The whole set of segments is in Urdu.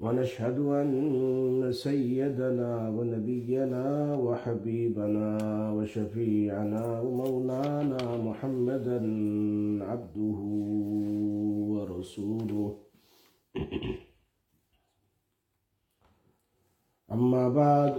ونشهد أن سيدنا ونبينا وحبيبنا وشفيعنا ومولانا محمدا عبده ورسوله. أما بعد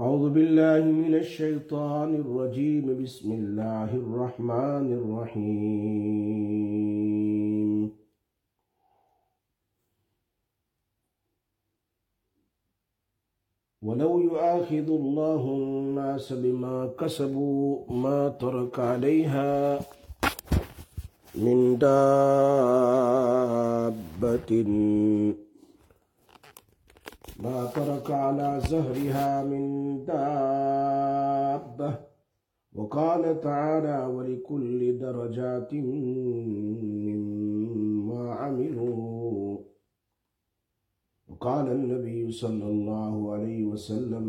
أعوذ بالله من الشيطان الرجيم. بسم الله الرحمن الرحيم. ولو يؤاخذ الله الناس بما كسبوا ما ترك عليها من دابة ما ترك على زهرها من دابة وقال تعالى ولكل درجات مما عملوا. وقال النبي صلى الله عليه وسلم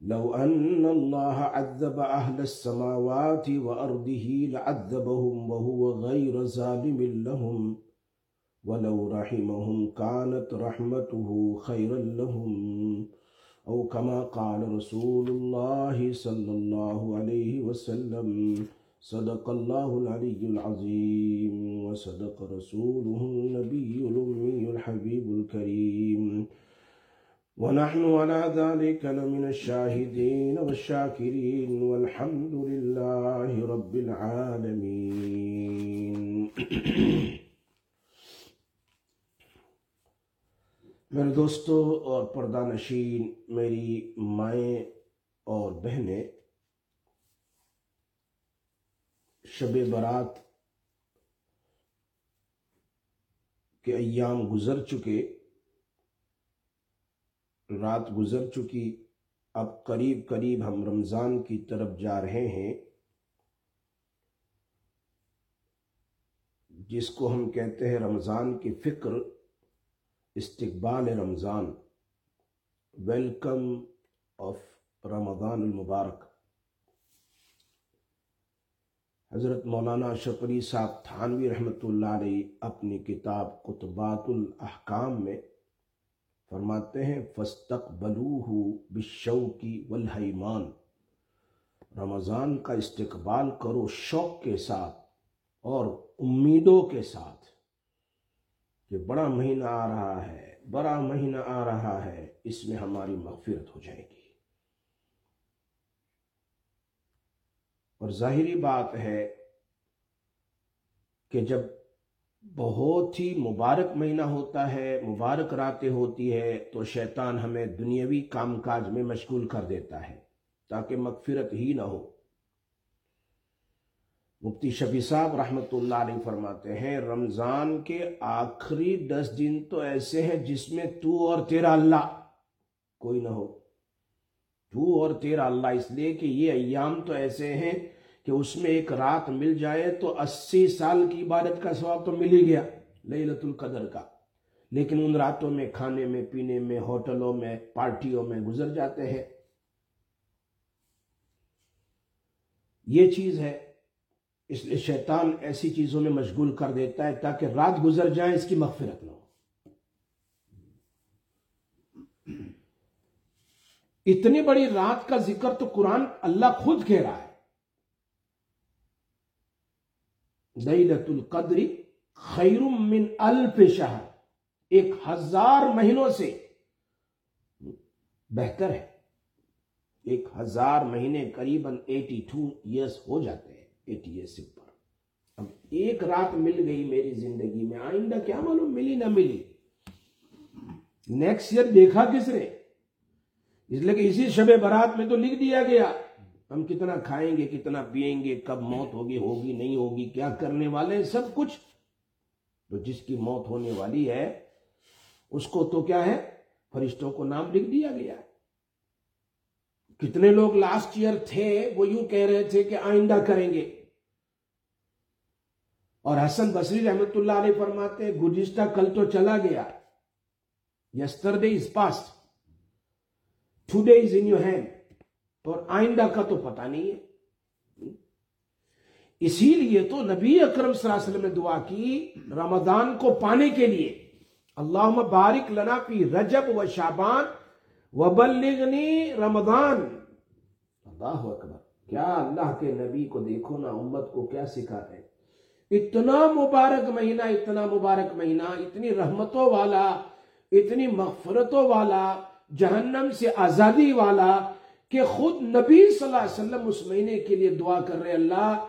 لو أن الله عذب أهل السماوات وأرضه لعذبهم وهو غير ظالم لهم. ولو رحمهم كانت رحمته خيرا لهم أو كما قال رسول الله صلى الله عليه وسلم صدق الله العلي العظيم وصدق رسوله النبي الأمي الحبيب الكريم. ونحن على ذلك لمن الشاهدين والشاكرين والحمد لله رب العالمين. میرے دوستو اور پردہ نشین، میری مائیں اور بہنیں، شب برات کے ایام گزر چکے، رات گزر چکی، اب قریب قریب ہم رمضان کی طرف جا رہے ہیں، جس کو ہم کہتے ہیں رمضان کی فکر۔ استقبال رمضان ویلکم آف رمضان المبارک۔ حضرت مولانا شپری صاحب تھانوی رحمۃ اللہ علیہ اپنی کتاب قطبات الاحکام میں فرماتے ہیں فستقبلوہ بالشوق والحیمان رمضان کا استقبال کرو شوق کے ساتھ اور امیدوں کے ساتھ۔ کہ بڑا مہینہ آ رہا ہے، بڑا مہینہ آ رہا ہے، اس میں ہماری مغفرت ہو جائے گی۔ اور ظاہری بات ہے کہ جب بہت ہی مبارک مہینہ ہوتا ہے، مبارک راتیں ہوتی ہے تو شیطان ہمیں دنیاوی کام کاج میں مشغول کر دیتا ہے تاکہ مغفرت ہی نہ ہو۔ مفتی شفیع صاحب رحمۃ اللہ علیہ فرماتے ہیں، رمضان کے آخری دس دن تو ایسے ہیں جس میں تو اور تیرا اللہ کوئی نہ ہو۔ تو اور تیرا اللہ، اس لیے کہ یہ ایام تو ایسے ہیں کہ اس میں ایک رات مل جائے تو اسی سال کی عبادت کا ثواب تو مل ہی گیا لیلت القدر کا۔ لیکن ان راتوں میں کھانے میں، پینے میں، ہوٹلوں میں، پارٹیوں میں گزر جاتے ہیں۔ یہ چیز ہے اس لیے شیطان ایسی چیزوں میں مشغول کر دیتا ہے تاکہ رات گزر جائے، اس کی مغفرت نہ ہو۔ اتنی بڑی رات کا ذکر تو قرآن اللہ خود کہہ رہا ہے۔ لیلت القدر خیر من الف شہر۔ ایک ہزار مہینوں سے بہتر ہے۔ ایک ہزار مہینے قریباً ایٹی ٹو ایئرس ہو جاتے ہیں۔ ایٹی ایئرس سے اوپر اب ایک رات مل گئی میری زندگی میں، آئندہ کیا معلوم ملی نہ ملی۔ نیکسٹ ایئر دیکھا کس نے؟ اس لیے کہ اسی شب برات میں تو لکھ دیا گیا۔ ہم کتنا کھائیں گے، کتنا پیئیں گے، کب موت ہوگی ہوگی، نہیں ہوگی، کیا کرنے والے ہیں؟ سب کچھ۔ تو جس کی موت ہونے والی ہے، اس کو تو کیا ہے؟ فرشتوں کو نام لکھ دیا گیا۔ ہے کتنے لوگ لاسٹ ایئر تھے، وہ یوں کہہ رہے تھے کہ آئندہ کریں گے۔ اور حسن بصری رحمت اللہ علیہ فرماتے گزشتہ کل تو چلا گیا۔ Yesterday is past today is in your hand اور آئندہ کا تو پتا نہیں ہے۔ اسی لیے تو نبی اکرم صلی اللہ علیہ وسلم نے دعا کی رمضان کو پانے کے لیے۔ اللہ بارک لنا فی رجب و شابان وبلغنی رمضان۔ اللہ اکبر۔ کیا اللہ کے نبی کو دیکھو نا امت کو کیا سکھاتے اتنا مبارک مہینہ اتنا مبارک مہینہ اتنی رحمتوں والا اتنی مغفرتوں والا جہنم سے آزادی والا کہ خود نبی صلی اللہ علیہ وسلم اس مہینے کے لیے دعا کر رہے اللہ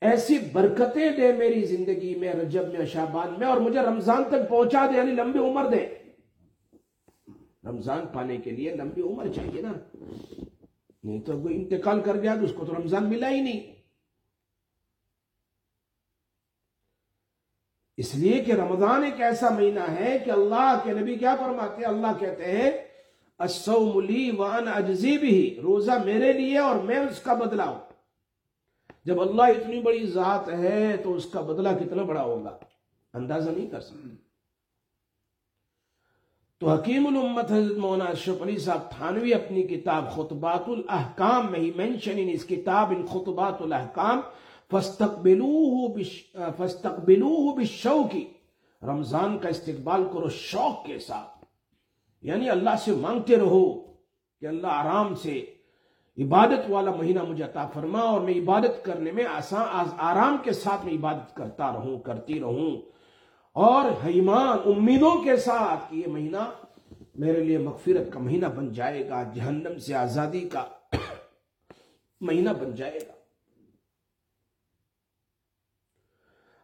ایسی برکتیں دے میری زندگی میں رجب میں شابان میں اور مجھے رمضان تک پہنچا دے یعنی لمبی عمر دے۔ رمضان پانے کے لیے لمبی عمر چاہیے نا۔ نہیں تو کوئی انتقال کر گیا تو اس کو تو رمضان ملا ہی نہیں۔ اس لیے کہ رمضان ایک ایسا مہینہ ہے کہ اللہ کے نبی کیا فرماتے ہیں؟ اللہ کہتے ہیں لی وان اجزی بھی، روزہ میرے لیے اور میں اس کا بدلہ ہوں۔ جب اللہ اتنی بڑی ذات ہے تو اس کا بدلہ کتنا بڑا ہوگا؟ اندازہ نہیں کر سکتے۔ تو حکیم الامت حضرت مولانا اشرف علی صاحب تھانوی اپنی کتاب خطبات الاحکام میں ہی مینشن ان اس کتاب ان خطبات الاحکام فستقبلوہ فستقبلوہ بالشوکی رمضان کا استقبال کرو شوق کے ساتھ۔ یعنی اللہ سے مانگتے رہو کہ اللہ آرام سے عبادت والا مہینہ مجھے عطا فرما اور میں عبادت کرنے میں آسان آرام کے ساتھ میں عبادت کرتا رہوں، کرتی رہوں۔ اور حیمان امیدوں کے ساتھ کہ یہ مہینہ میرے لیے مغفرت کا مہینہ بن جائے گا، جہنم سے آزادی کا مہینہ بن جائے گا۔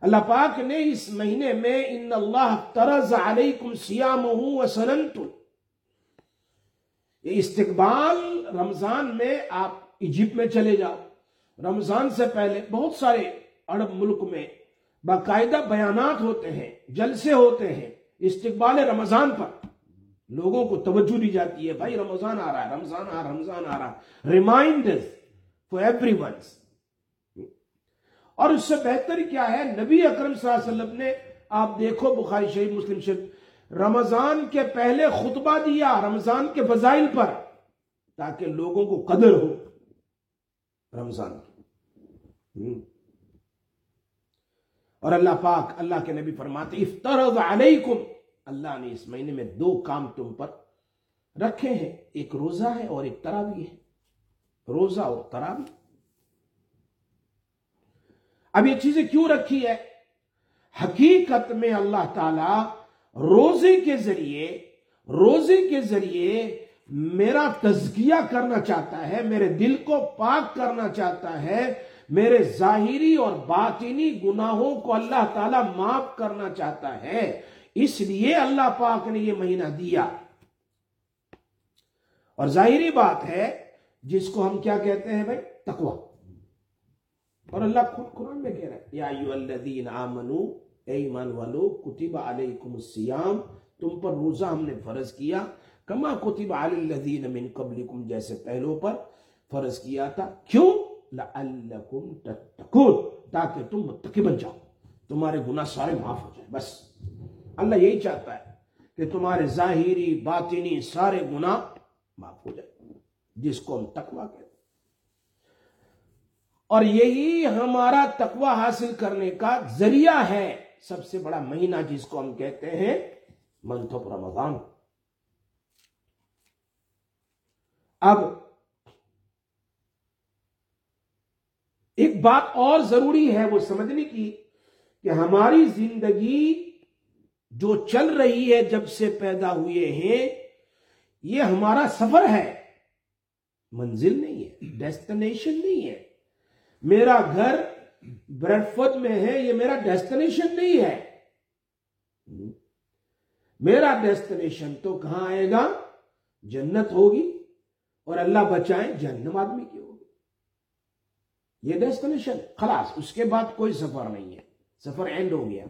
اللہ پاک نے اس مہینے میں ان اللہ ترز علیکم سیامہ وسننتم۔ یہ استقبال رمضان میں آپ ایجپٹ میں چلے جاؤ۔ رمضان سے پہلے بہت سارے عرب ملک میں باقاعدہ بیانات ہوتے ہیں، جلسے ہوتے ہیں استقبال رمضان پر۔ لوگوں کو توجہ دی جاتی ہے، بھائی رمضان آ رہا ہے، رمضان آ رہا رمضان آ رہا ریمائنڈر فور ایوری ونس اور اس سے بہتر کیا ہے، نبی اکرم صلی اللہ علیہ وسلم نے، آپ دیکھو بخاری شریف، مسلم شریف، رمضان کے پہلے خطبہ دیا رمضان کے فضائل پر تاکہ لوگوں کو قدر ہو رمضان کی۔ اور اللہ پاک اللہ کے نبی فرماتے افطرض علیکم۔ اللہ نے اس مہینے میں دو کام تم پر رکھے ہیں، ایک روزہ ہے اور ایک تراوی ہے۔ روزہ اور تراوی۔ اب یہ چیزیں کیوں رکھی ہے؟ حقیقت میں اللہ تعالی روزے کے ذریعے، روزے کے ذریعے میرا تزکیہ کرنا چاہتا ہے، میرے دل کو پاک کرنا چاہتا ہے میرے ظاہری اور باطنی گناہوں کو اللہ تعالی معاف کرنا چاہتا ہے۔ اس لیے اللہ پاک نے یہ مہینہ دیا۔ اور ظاہری بات ہے، جس کو ہم کیا کہتے ہیں بھائی؟ تقوی۔ اور اللہ خود قرآن میں کہہ رہا ہے، یا ایو الذین آمنو، اے ایمان والو، کتب علیکم السیام تم پر روزہ ہم نے فرض کیا۔ کما کتب علی الذین من قبلکم، جیسے پہلوں پر فرض کیا تھا۔ کیوں؟ لعلکم تتقون، تاکہ تم متقی بن جاؤ۔ تمہارے گناہ سارے معاف ہو جائیں، بس۔ اللہ یہی چاہتا ہے کہ تمہارے ظاہری، باطنی سارے گناہ معاف ہو جائیں، جس کو ہم تقوی کہتے اور یہی ہمارا تقوی حاصل کرنے کا ذریعہ ہے، سب سے بڑا مہینہ جس کو ہم کہتے ہیں منتھ رمضان اب ایک بات اور ضروری ہے وہ سمجھنے کی کہ ہماری زندگی جو چل رہی ہے، جب سے پیدا ہوئے ہیں، یہ ہمارا سفر ہے۔ منزل نہیں ہے ڈیسٹینیشن نہیں ہے۔ میرا گھر بریڈ میں ہے، یہ میرا ڈیسٹینیشن نہیں ہے۔ میرا ڈیسٹینیشن تو کہاں آئے گا؟ جنت ہوگی اور اللہ بچائیں جہنم آدمی کی یہ ڈیسٹینیشن خلاص، اس کے بعد کوئی سفر نہیں ہے. سفر اینڈ ہو گیا.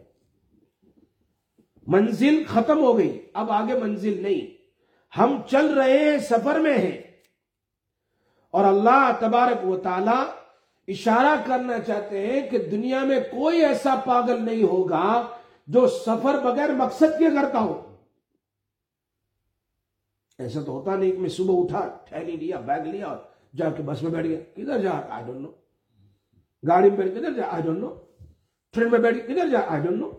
منزل ختم ہو گئی. اب آگے منزل نہیں. ہم چل رہے ہیں، سفر میں ہیں. اور اللہ تبارک و تعالی اشارہ کرنا چاہتے ہیں کہ دنیا میں کوئی ایسا پاگل نہیں ہوگا جو سفر بغیر مقصد کے کرتا ہو. ایسا تو ہوتا نہیں کہ میں صبح اٹھا ٹھہری لیا، بیگ لیا اور جا کے بس میں بیٹھ گیا. کدھر جا آئی ڈونٹ نو گاڑی میں بیٹھ کدھر جا آئی ڈونٹ نو ٹرین میں بیٹھ کدھر جا آئی ڈونٹ نو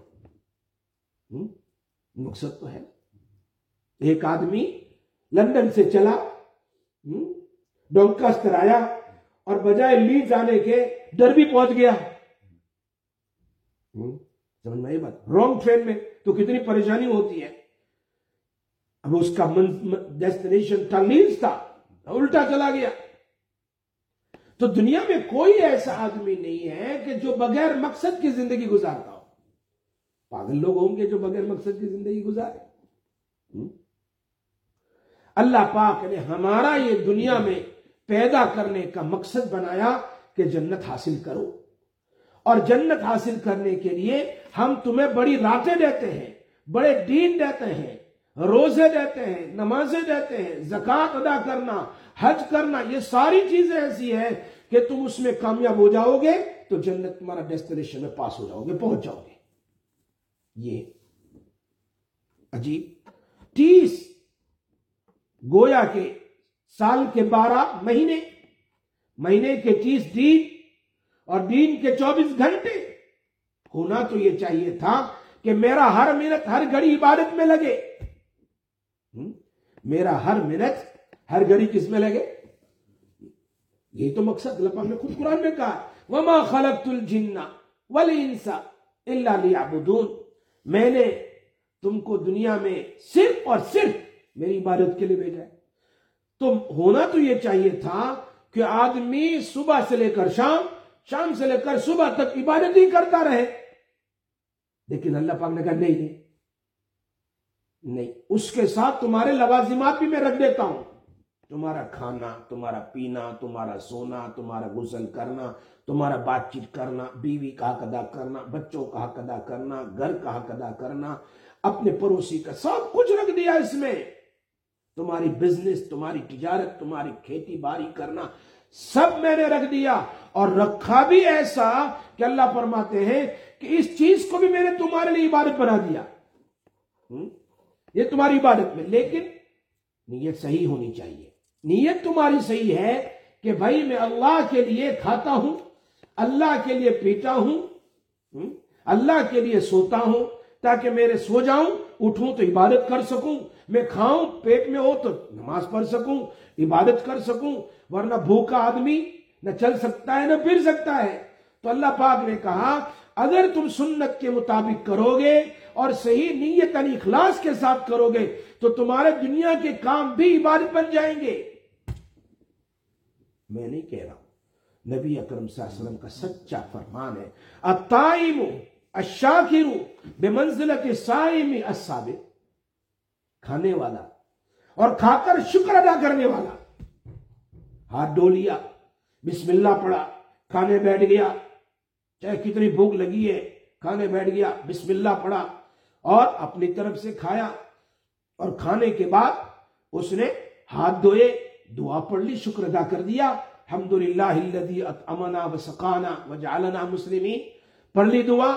مقصد تو ہے ایک آدمی لندن سے چلا ڈونکسٹر آیا اور بجائے لیڈ جانے کے ڈر بھی پہنچ گیا سمجھ میں یہ بات رونگ ٹرین میں تو کتنی پریشانی ہوتی ہے اب اس کا ڈیسٹینیشن تھا لیڈز تھا الٹا چلا گیا تو دنیا میں کوئی ایسا آدمی نہیں ہے کہ جو بغیر مقصد کی زندگی گزارتا ہو۔ پاگل لوگ ہوں گے جو بغیر مقصد کی زندگی گزارے۔ اللہ پاک نے ہمارا یہ دنیا میں پیدا کرنے کا مقصد بنایا کہ جنت حاصل کرو۔ اور جنت حاصل کرنے کے لیے ہم تمہیں بڑی راتیں دیتے ہیں، بڑے دین دیتے ہیں، روزے دیتے ہیں، نمازیں دیتے ہیں زکات ادا کرنا، حج کرنا، یہ ساری چیزیں ایسی ہیں کہ تم اس میں کامیاب ہو جاؤ گے تو جنت تمہارا ڈیسٹینیشن میں پاس ہو جاؤ گے، پہنچ جاؤ گے۔ یہ عجیب۔ تیس۔ گویا کے سال کے بارہ مہینے مہینے کے تیس دن اور دن کے چوبیس گھنٹے۔ ہونا تو یہ چاہیے تھا کہ میرا ہر منٹ، ہر گھڑی عبادت میں لگے۔ میرا ہر منٹ، ہر گھڑی کس میں لگے؟ یہ تو مقصد اللہ پاک نے خود قرآن میں کہا وما خلقت الجن والانس الا ليعبدون۔ میں نے تم کو دنیا میں صرف اور صرف میری عبادت کے لیے بھیجا ہے۔ تو ہونا تو یہ چاہیے تھا کہ آدمی صبح سے لے کر شام شام سے لے کر صبح تک عبادت ہی کرتا رہے۔ لیکن اللہ پاک نے کہا نہیں نہیں نہیں۔ اس کے ساتھ تمہارے لوازمات بھی میں رکھ دیتا ہوں۔ تمہارا کھانا، تمہارا پینا، تمہارا سونا، تمہارا غسل کرنا، تمہارا بات چیت کرنا، بیوی کا حق ادا کرنا، بچوں کا حق ادا کرنا، گھر کا حق ادا کرنا، اپنے پڑوسی کا سب کچھ رکھ دیا اس میں۔ تمہاری بزنس تمہاری تجارت، تمہاری کھیتی باری کرنا سب میں نے رکھ دیا۔ اور رکھا بھی ایسا کہ اللہ فرماتے ہیں کہ اس چیز کو بھی میں نے تمہارے لیے عبادت بنا دیا۔ یہ تمہاری عبادت میں، لیکن نیت صحیح ہونی چاہیے۔ نیت تمہاری صحیح ہے کہ بھائی میں اللہ کے لیے کھاتا ہوں، اللہ کے لیے پیتا ہوں اللہ کے لیے سوتا ہوں تاکہ میرے سو جاؤں، اٹھوں تو عبادت کر سکوں، میں کھاؤں، پیٹ میں ہو تو نماز پڑھ سکوں، عبادت کر سکوں، ورنہ بھوکا آدمی نہ چل سکتا ہے، نہ پھر سکتا ہے۔ تو اللہ پاک نے کہا، اگر تم سنت کے مطابق کرو گے اور صحیح نیت یعنی اخلاص کے ساتھ کرو گے تو تمہارے دنیا کے کام بھی عبادت بن جائیں گے۔ میں نہیں کہہ رہا ہوں۔ نبی اکرم صلی اللہ علیہ وسلم کا سچا فرمان ہے، الطائم الشاکر بمنزلت سائم الصابر، کھانے والا اور کھا کر شکر ادا کرنے والا۔ ہاتھ ڈو لیا، بسم اللہ پڑھا، کھانے بیٹھ گیا۔ چاہے کتنی بھوک لگی ہے، کھانے بیٹھ گیا، بسم اللہ پڑھا۔ اور اپنی طرف سے کھایا، اور کھانے کے بعد اس نے ہاتھ دھوئے۔ دعا پڑھ لی، شکر ادا کر دیا۔ الحمد للہ امنا و سکانا و جالنا مسلمین۔ پڑھ لی دعا۔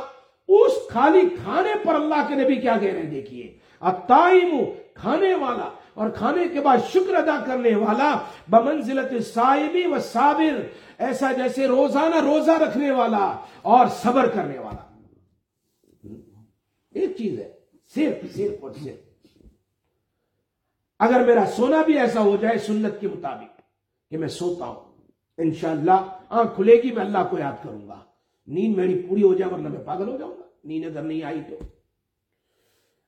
اس خالی کھانے پر اللہ کے نبی کیا کہہ رہے ہیں؟ دیکھیے۔ اتائم کھانے والا۔ اور کھانے کے بعد شکر ادا کرنے والا۔ بمنزلت سائبی و صابر ایسا جیسے روزانہ روزہ رکھنے والا اور صبر کرنے والا۔ ایک چیز ہے، صرف صرف اور صرف۔ اگر میرا سونا بھی ایسا ہو جائے سنت کے مطابق کہ میں سوتا ہوں، انشاءاللہ، آنکھ کھلے گی، میں اللہ کو یاد کروں گا۔ نیند میری پوری ہو جائے، ورنہ میں پاگل ہو جاؤں گا۔ نیند اگر نہیں آئی تو۔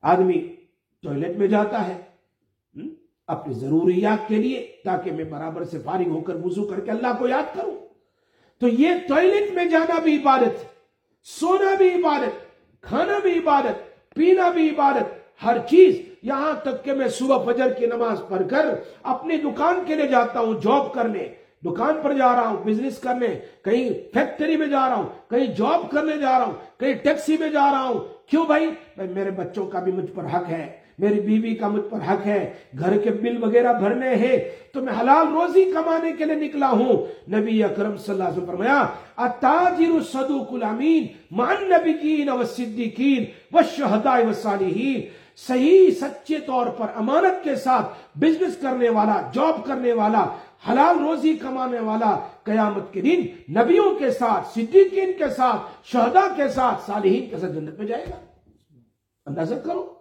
آدمی ٹوائلٹ میں جاتا ہے اپنی ضروریات کے لیے، تاکہ میں برابر سے فارغ ہو کر وضو کر کے اللہ کو یاد کروں۔ تو یہ ٹوائلٹ میں جانا بھی عبادت، سونا بھی عبادت، کھانا بھی عبادت، پینا بھی عبادت، ہر چیز یہاں تک کہ میں صبح فجر کی نماز پڑھ کر اپنی دکان کے لیے جاتا ہوں جاب کرنے، دکان پر جا رہا ہوں بزنس کرنے، کہیں فیکٹری میں جا رہا ہوں، کہیں جاب کرنے جا رہا ہوں، کہیں ٹیکسی میں جا رہا ہوں۔ کیوں بھائی؟ میرے بچوں کا بھی مجھ پر حق ہے، میری بیوی کا مجھ پر حق ہے، گھر کے بل وغیرہ بھرنے ہیں تو میں حلال روزی کمانے کے لیے نکلا ہوں۔ نبی اکرم صلی اللہ علیہ وسلم فرمایا، اتاجر الصدوق الامین مان نبیین و صدیقین و شہداء و صالحین صحیح سچے طور پر امانت کے ساتھ بزنس کرنے والا جاب کرنے والا، حلال روزی کمانے والا، قیامت کے دن نبیوں کے ساتھ، صدیقین کے ساتھ، شہداء کے ساتھ صالحین کے ساتھ جنت میں جائے گا۔ اندازہ کرو۔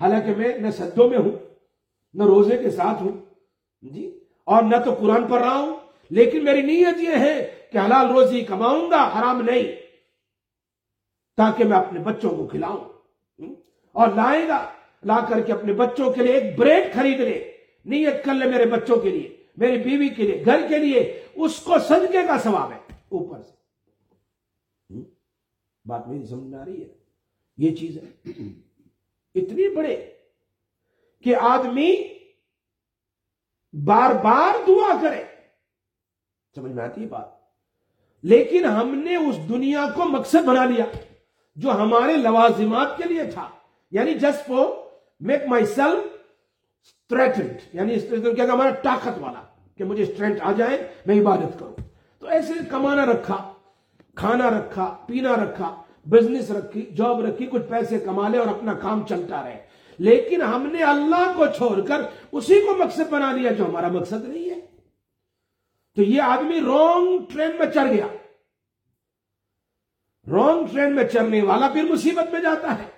حالانکہ میں نہ سدوں میں ہوں، نہ روزے کے ساتھ ہوں جی اور نہ تو قرآن پڑھ رہا ہوں۔ لیکن میری نیت یہ ہے کہ حلال روزی کماؤں گا، حرام نہیں، تاکہ میں اپنے بچوں کو کھلاؤں۔ اور لائے گا لا کر کے اپنے بچوں کے لیے ایک بریڈ خرید لے۔ نیت کر لے میرے بچوں کے لیے، میری بیوی کے لیے، گھر کے لیے۔ اس کو صدقے کا ثواب ہے، اوپر سے۔ بات میری سمجھ میں آ رہی ہے؟ یہ چیز ہے۔ اتنی بڑے کہ آدمی بار بار دعا کرے۔ سمجھ میں آتی ہے بات؟ لیکن ہم نے اس دنیا کو مقصد بنا لیا جو ہمارے لوازمات کے لیے تھا۔ یعنی just for make myself straightened یعنی کیا ہمارا طاقت والا، کہ مجھے اسٹرینٹ آ جائے، میں عبادت کروں۔ تو ایسے کمانا رکھا، کھانا رکھا، پینا رکھا بزنس رکھی جاب رکھی، کچھ پیسے کما لے اور اپنا کام چلتا رہے۔ لیکن ہم نے اللہ کو چھوڑ کر اسی کو مقصد بنا لیا جو ہمارا مقصد نہیں ہے۔ تو یہ آدمی رونگ ٹرین میں چڑھ گیا۔ رونگ ٹرین میں چلنے والا پھر مصیبت میں جاتا ہے۔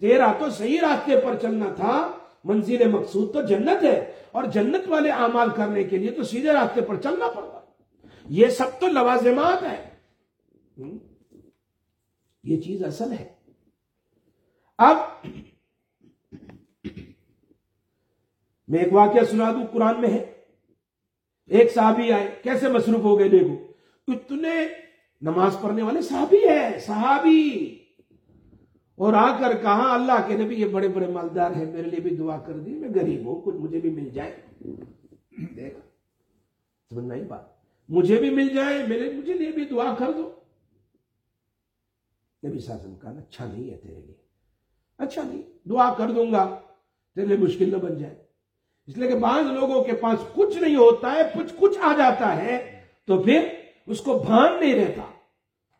تیرا تو صحیح راستے پر چلنا تھا۔ منزل مقصود تو جنت ہے۔ اور جنت والے اعمال کرنے کے لیے تو سیدھے راستے پر چلنا پڑتا یہ سب تو لوازمات ہے یہ چیز اصل ہے۔ اب میں ایک واقعہ سنا دوں۔ قرآن میں ہے۔ ایک صحابی آئے۔ کیسے مصروف ہو گئے؟ دیکھو۔ اتنے نماز پڑھنے والے صحابی ہے صحابی۔ اور آ کر کہا، اللہ کے نبی، یہ بڑے بڑے مالدار ہیں، میرے لیے بھی دعا کر دی، میں غریب ہوں، کچھ مجھے بھی مل جائے۔ دیکھا سمجھنا ہی بات؟ مجھے بھی مل جائے، میرے، مجھے لیے بھی دعا کر دو۔ نبی صلی کہا اچھا نہیں ہے تیرے لیے۔ اچھا نہیں، دعا کر دوں گا، تیرے لیے مشکل نہ بن جائے۔ اس لیے کہ بعض لوگوں کے پاس کچھ نہیں ہوتا ہے، کچھ کچھ آ جاتا ہے، تو پھر اس کو بھان نہیں رہتا۔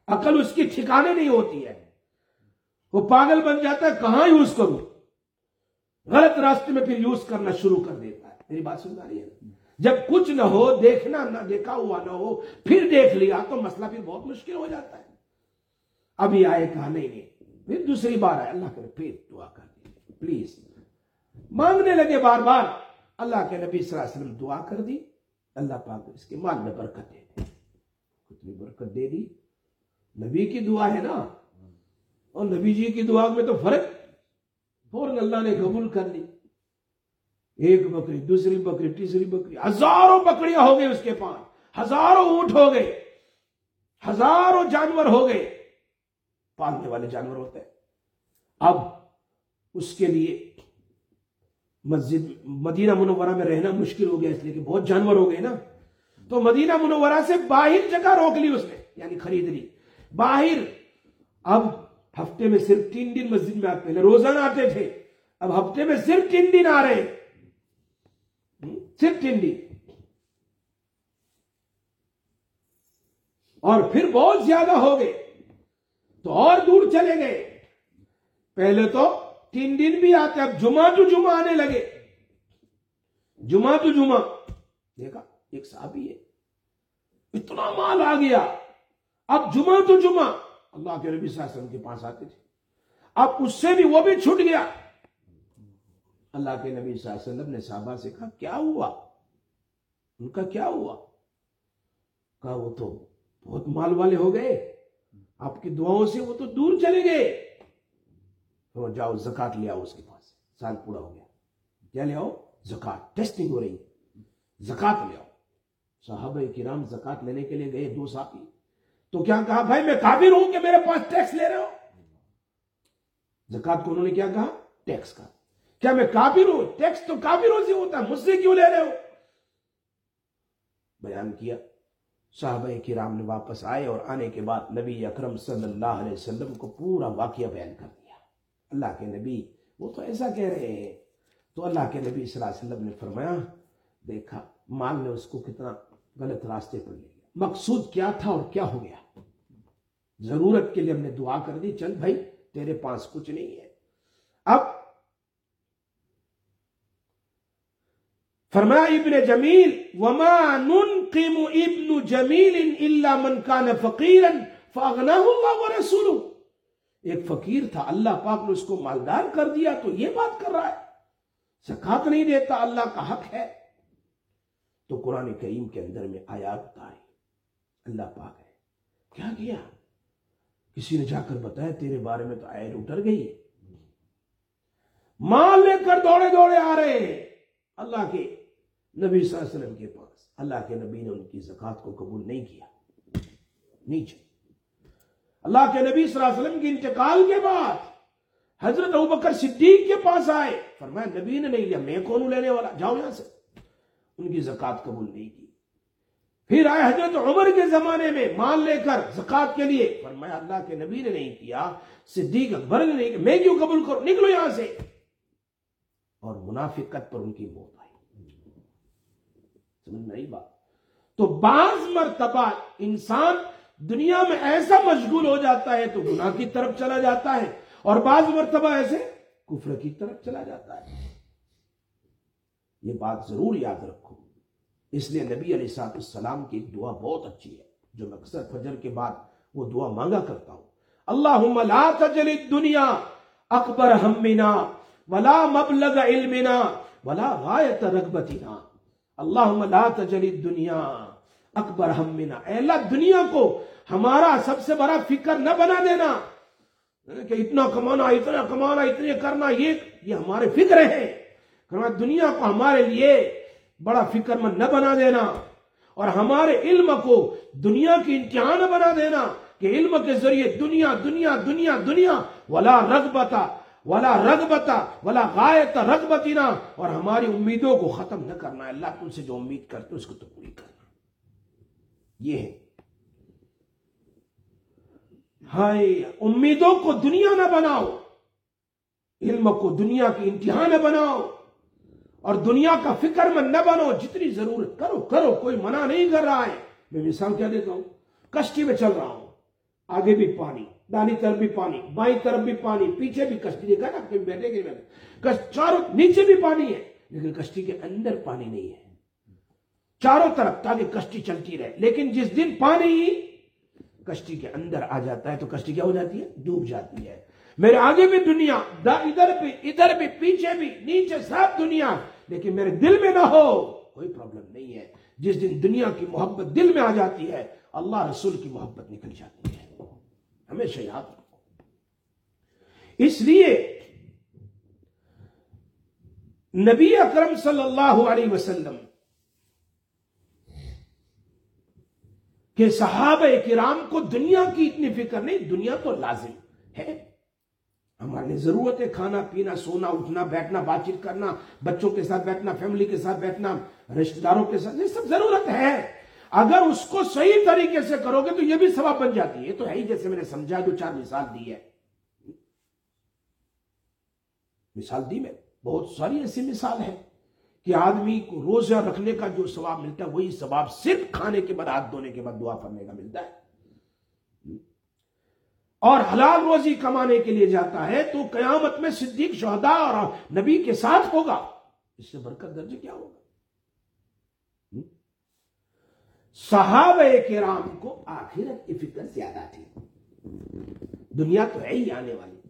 عقل اس کی ٹھکانے نہیں ہوتی ہے۔ وہ پاگل بن جاتا ہے، کہاں یوز کروں؟ غلط راستے میں پھر یوز کرنا شروع کر دیتا ہے۔ میری بات سن رہی ہے؟ جب کچھ نہ ہو، دیکھنا نہ دیکھا ہوا نہ ہو، پھر دیکھ لیا تو مسئلہ پھر بہت مشکل ہو جاتا ہے۔ ابھی آئے کہا، نہیں نہیں، پھر دوسری بار آئے۔ اللہ کرے، پھر دعا کر دی۔ پلیز مانگنے لگے بار بار۔ اللہ کے نبی صلی اللہ علیہ وسلم دعا کر دی۔ اللہ پاک اس کے مال میں برکت دے دی کتنی برکت دے دی۔ نبی کی دعا ہے نا۔ اور نبی جی کی دعا میں تو فرق فوراً اللہ نے قبول کر لی۔ ایک بکری، دوسری بکری، تیسری بکری، ہزاروں بکریاں ہو گئی اس کے پاس۔ ہزاروں اونٹ ہو گئے۔ ہزاروں جانور ہو گئے۔ پالنے والے جانور ہوتے ہیں۔ اب اس کے لیے مسجد، مدینہ منورہ میں رہنا مشکل ہو گیا، اس لیے کہ بہت جانور ہو گئے نا۔ تو مدینہ منورہ سے باہر جگہ روک لی اس نے یعنی خرید لی۔ باہر، اب ہفتے میں صرف تین دن مسجد میں آتے پہلے روزانہ آتے تھے۔ اب ہفتے میں صرف تین دن آ رہے صرف تین دن۔ اور پھر بہت زیادہ ہو گئے۔ تو اور دور چلے گئے۔ پہلے تو تین دن بھی آتے، اب جمعہ تو جمعہ آنے لگے۔ جمعہ تو جمعہ۔ دیکھا، ایک صحابی ہے۔ اتنا مال آ گیا۔ اب جمعہ تو جمعہ۔ اللہ کے ربی صلی اللہ علیہ وسلم کے پاس آتے تھے۔ اب اس سے بھی وہ بھی چھٹ گیا۔ اللہ کے نبی صلی اللہ علیہ وسلم نے صحابہ سے کہا، کیا ہوا؟ ان کا کیا ہوا؟ کہا، وہ تو بہت مال والے ہو گئے۔ آپ کی دعاؤں سے وہ تو دور چلے گئے۔ تو جاؤ زکات لے آؤ اس کے پاس۔ سال پورا ہو گیا۔ کیا لے آؤ؟ زکات ٹیسٹنگ ہو رہی۔ ہے زکات لے آؤ۔ صحابہ کرام زکات لینے کے لیے گئے، دو ساتھی تو کیا کہا، بھائی میں کافر ہوں کہ میرے پاس ٹیکس لے رہے ہو؟ زکات کو انہوں نے کیا کہا ٹیکس کا. کیا میں کافر ہوں؟ ٹیکس تو کافروں سے ہوتا ہے، مجھ سے کیوں لے رہے ہو؟ بیان کیا، صحابہ کرام نے واپس آئے اور آنے کے بعد نبی اکرم صلی اللہ علیہ وسلم کو پورا واقعہ بیان کر دیا۔ اللہ کے نبی، وہ تو ایسا کہہ رہے ہیں۔ تو اللہ کے نبی صلی اللہ علیہ وسلم نے فرمایا، دیکھا، مال نے اس کو کتنا غلط راستے پر لے مقصود کیا تھا اور کیا ہو گیا؟ ضرورت کے لیے ہم نے دعا کر دی، چل بھائی، تیرے پاس کچھ نہیں ہے۔ اب فرمایا، ابن جمیل، وما ننقم ابن جمیل الا من كان فقيرا فاغناه الله ورسوله ایک فقیر تھا، اللہ پاک نے اس کو مالدار کر دیا، تو یہ بات کر رہا ہے۔ زکات نہیں دیتا، اللہ کا حق ہے۔ تو قرآن کریم کے اندر میں آیات آئی اللہ پاک ہے۔ کیا کیا؟ کسی نے جا کر بتایا تیرے بارے میں تو آئے اتر گئی مال لے کر دوڑے دوڑے آ رہے ہیں۔ اللہ کے نبی صلی اللہ علیہ وسلم کے پاس۔ اللہ کے نبی نے ان کی زکات کو قبول نہیں کیا۔ نیچے۔ اللہ کے نبی صلی اللہ علیہ وسلم کے انتقال کے بعد حضرت ابکر صدیق کے پاس آئے۔ فرمایا، نبی نے نہیں لیا، میں کون لینے والا؟ جاؤ یہاں سے۔ ان کی زکات قبول نہیں کی۔ پھر آئے حضرت عمر کے زمانے میں مال لے کر زکات کے لیے۔ فرمایا اللہ کے نبی نے نہیں کیا، صدیق اکبر نے نہیں کیا۔ میں کیوں قبول کروں؟ نکلو یہاں سے۔ اور منافقت پر ان کی موت سمجھ نہیں بات؟ تو بعض مرتبہ انسان دنیا میں ایسا مشغول ہو جاتا ہے تو گناہ کی طرف چلا جاتا ہے، اور بعض مرتبہ ایسے کفر کی طرف چلا جاتا ہے۔ یہ بات ضرور یاد رکھو۔ اس لیے نبی علیہ سات السلام کی ایک دعا بہت اچھی ہے، جو میں اکثر فجر کے بعد وہ دعا مانگا کرتا ہوں۔ اللہ لا تجل دنیا اکبر ہمنا ولا مبلغ علمنا ولا غایت رغبتنا۔ اللہ لا تجلی دنیا اکبر ہمنا۔ اے اللہ، دنیا کو ہمارا سب سے بڑا فکر نہ بنا دینا۔ کہ اتنا کمانا اتنا کمانا، اتنے کرنا، یہ یہ ہمارے فکر ہیں۔ دنیا کو ہمارے لیے بڑا فکر مند نہ بنا دینا اور ہمارے علم کو دنیا کی امتحان بنا دینا کہ علم کے ذریعے دنیا دنیا دنیا دنیا، ولا رغبتا ولا رغبتا ولا غایت رغبتنا اور ہماری امیدوں کو ختم نہ کرنا اللہ تم سے جو امید کرتے اس کو تو پوری کرنا یہ ہے۔ ہائے، امیدوں کو دنیا نہ بناؤ، علم کو دنیا کی امتحان نہ بناؤ۔ اور دنیا کا فکر میں نہ بنو، جتنی ضرورت کرو کرو، کوئی منع نہیں کر رہا ہے۔ میں مثال کیا دیتا ہوں، کشتی میں چل رہا ہوں، آگے بھی پانی دانی طرف بھی پانی، بائیں طرف بھی پانی، پیچھے بھی کشتی، دیکھا نا بیٹھے گی چاروں، نیچے بھی پانی ہے، لیکن کشتی کے اندر پانی نہیں ہے۔ چاروں طرف تاکہ کشتی چلتی رہے، لیکن جس دن پانی کشتی کے اندر آ جاتا ہے، تو کشتی کیا ہو جاتی ہے؟ ڈوب جاتی ہے۔ میرے آگے بھی دنیا ادھر بھی ادھر بھی، پیچھے بھی، نیچے سب دنیا لیکن میرے دل میں نہ ہو، کوئی پرابلم نہیں ہے۔ جس دن دنیا کی محبت دل میں آ جاتی ہے، اللہ رسول کی محبت نکل جاتی ہے۔ ہمیشہ یاد رکھو۔ اس لیے نبی اکرم صلی اللہ علیہ وسلم کہ صحابہ کرام کو دنیا کی اتنی فکر نہیں، دنیا تو لازم ہے۔ ہمارے لیے ضرورت ہے کھانا پینا، سونا، اٹھنا، بیٹھنا، بات چیت کرنا، بچوں کے ساتھ بیٹھنا، فیملی کے ساتھ بیٹھنا، رشتہ داروں کے ساتھ، یہ سب ضرورت ہے۔ اگر اس کو صحیح طریقے سے کرو گے تو یہ بھی ثواب بن جاتی ہے۔ تو ہے ہی جیسے میں نے سمجھا دو چار مثال دی ہے۔ مثال دی میں، بہت ساری ایسی مثال ہے کہ آدمی کو روزہ رکھنے کا جو ثواب ملتا ہے، وہی ثواب صرف کھانے کے بعد، ہاتھ دھونے کے بعد دعا کرنے کا ملتا ہے۔ اور حلال روزی کمانے کے لیے جاتا ہے تو قیامت میں صدیق، شہداء اور نبی کے ساتھ ہوگا۔ اس سے برکت درج کیا ہوگا؟ صحابہ کرام کو آخرت کی فکر زیادہ تھی۔ دنیا تو ہے ہی آنے والی۔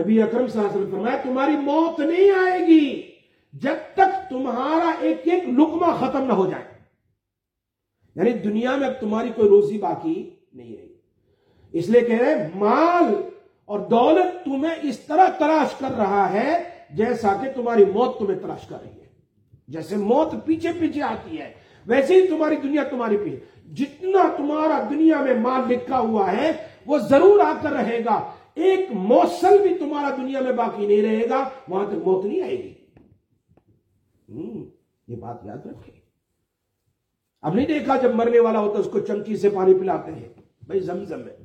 نبی اکرم صلی اللہ علیہ وسلم فرمایا، تمہاری موت نہیں آئے گی جب تک تمہارا ایک ایک لکمہ ختم نہ ہو جائے۔ یعنی دنیا میں اب تمہاری کوئی روزی باقی نہیں رہی اس لیے کہہ رہے مال اور دولت تمہیں اس طرح تلاش کر رہا ہے جیسا کہ تمہاری موت تمہیں تلاش کر رہی ہے۔ جیسے موت پیچھے پیچھے آتی ہے، ویسے ہی تمہاری دنیا تمہاری پہ جتنا تمہارا دنیا میں مال لکھا ہوا ہے، وہ ضرور آ کر رہے گا۔ ایک موسل بھی تمہارا دنیا میں باقی نہیں رہے گا، وہاں تک موت نہیں آئے گی۔ یہ بات یاد رکھے اب نہیں دیکھا جب مرنے والا ہوتا اس کو چمچی سے پانی پلاتے ہیں۔ بھائی زمزم ہے۔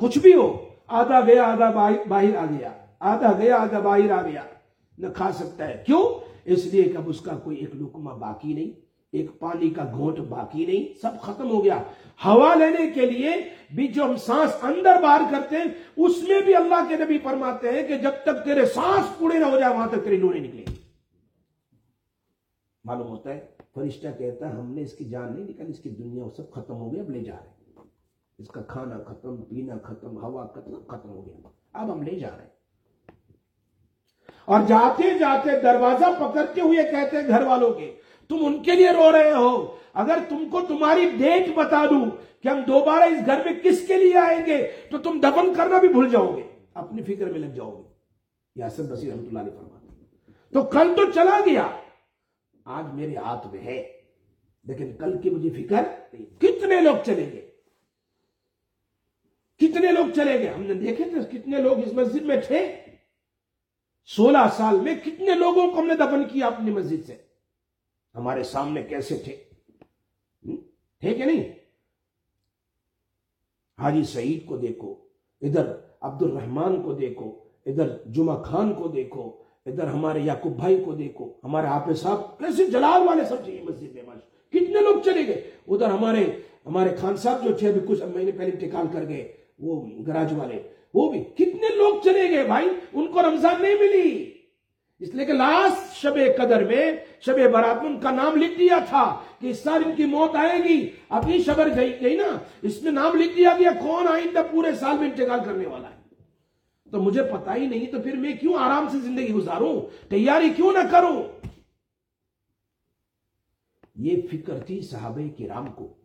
کچھ بھی ہو، آدھا گیا، آدھا باہر آ گیا۔ آدھا گیا، آدھا باہر آ گیا۔ نہ کھا سکتا ہے۔ کیوں؟ اس لیے کہ اب اس کا کوئی ایک لکمہ باقی نہیں، ایک پانی کا گھونٹ باقی نہیں، سب ختم ہو گیا۔ ہوا لینے کے لیے بھی جو ہم سانس اندر باہر کرتے ہیں، اس میں بھی اللہ کے نبی فرماتے ہیں کہ جب تک تیرے سانس پورے نہ ہو جائے، وہاں تک تیری نورے نکلے معلوم ہوتا ہے، فرشتہ کہتا ہے، ہم نے اس کی جان نہیں نکالی، اس کی دنیا وہ سب ختم ہو گیا اب لے جا رہے ہیں۔ اس کا کھانا ختم پینا ختم ہوا ختم ختم ہو گیا اب ہم لے جا رہے اور جاتے جاتے دروازہ پکڑتے ہوئے کہتے ہیں گھر والوں کے تم ان کے لیے رو رہے ہو اگر تم کو تمہاری ڈیٹ بتا دوں کہ ہم دوبارہ اس گھر میں کس کے لیے آئیں گے تو تم دفن کرنا بھی بھول جاؤ گے اپنی فکر میں لگ جاؤ گے یاسر بصیر رحمۃ اللہ علیہ فرماتے تو کل تو چلا گیا آج میرے ہاتھ میں ہے لیکن کل کی مجھے فکر کتنے لوگ چلے گئے کتنے لوگ چلے گئے؟ ہم نے دیکھے تھے کتنے لوگ اس مسجد میں تھے۔ سولہ سال میں کتنے لوگوں کو ہم نے دفن کیا اپنی مسجد سے؟ ہمارے سامنے کیسے تھے؟ تھے کہ نہیں؟ حاجی سعید کو دیکھو، ادھر عبد الرحمان کو دیکھو، ادھر جمعہ خان کو دیکھو، ادھر ہمارے یعقوب بھائی کو دیکھو۔ ہمارے آپ صاحب کیسے جلال والے سب چاہیے مسجد میں کتنے لوگ چلے گئے؟ ادھر ہمارے ہمارے خان صاحب جو تھے، ابھی کچھ مہینے پہلے انتقال کر گئے۔ وہ بھی گراج والے، وہ بھی کتنے لوگ چلے گئے بھائی، ان کو رمضان نہیں ملی۔ اس لیے کہ لاسٹ شب قدر میں، شب برات ان کا نام لکھ دیا تھا کہ اس سال ان کی موت آئے گی۔ اب یہ شبر گئی گئی نا۔ اس میں نام لکھ دیا گیا، کون آئندہ پورے سال میں انتقال کرنے والا ہے؟ تو مجھے پتا ہی نہیں، تو پھر میں کیوں آرام سے زندگی گزاروں؟ تیاری کیوں نہ کروں؟ یہ فکر تھی صحابہ کرام کو۔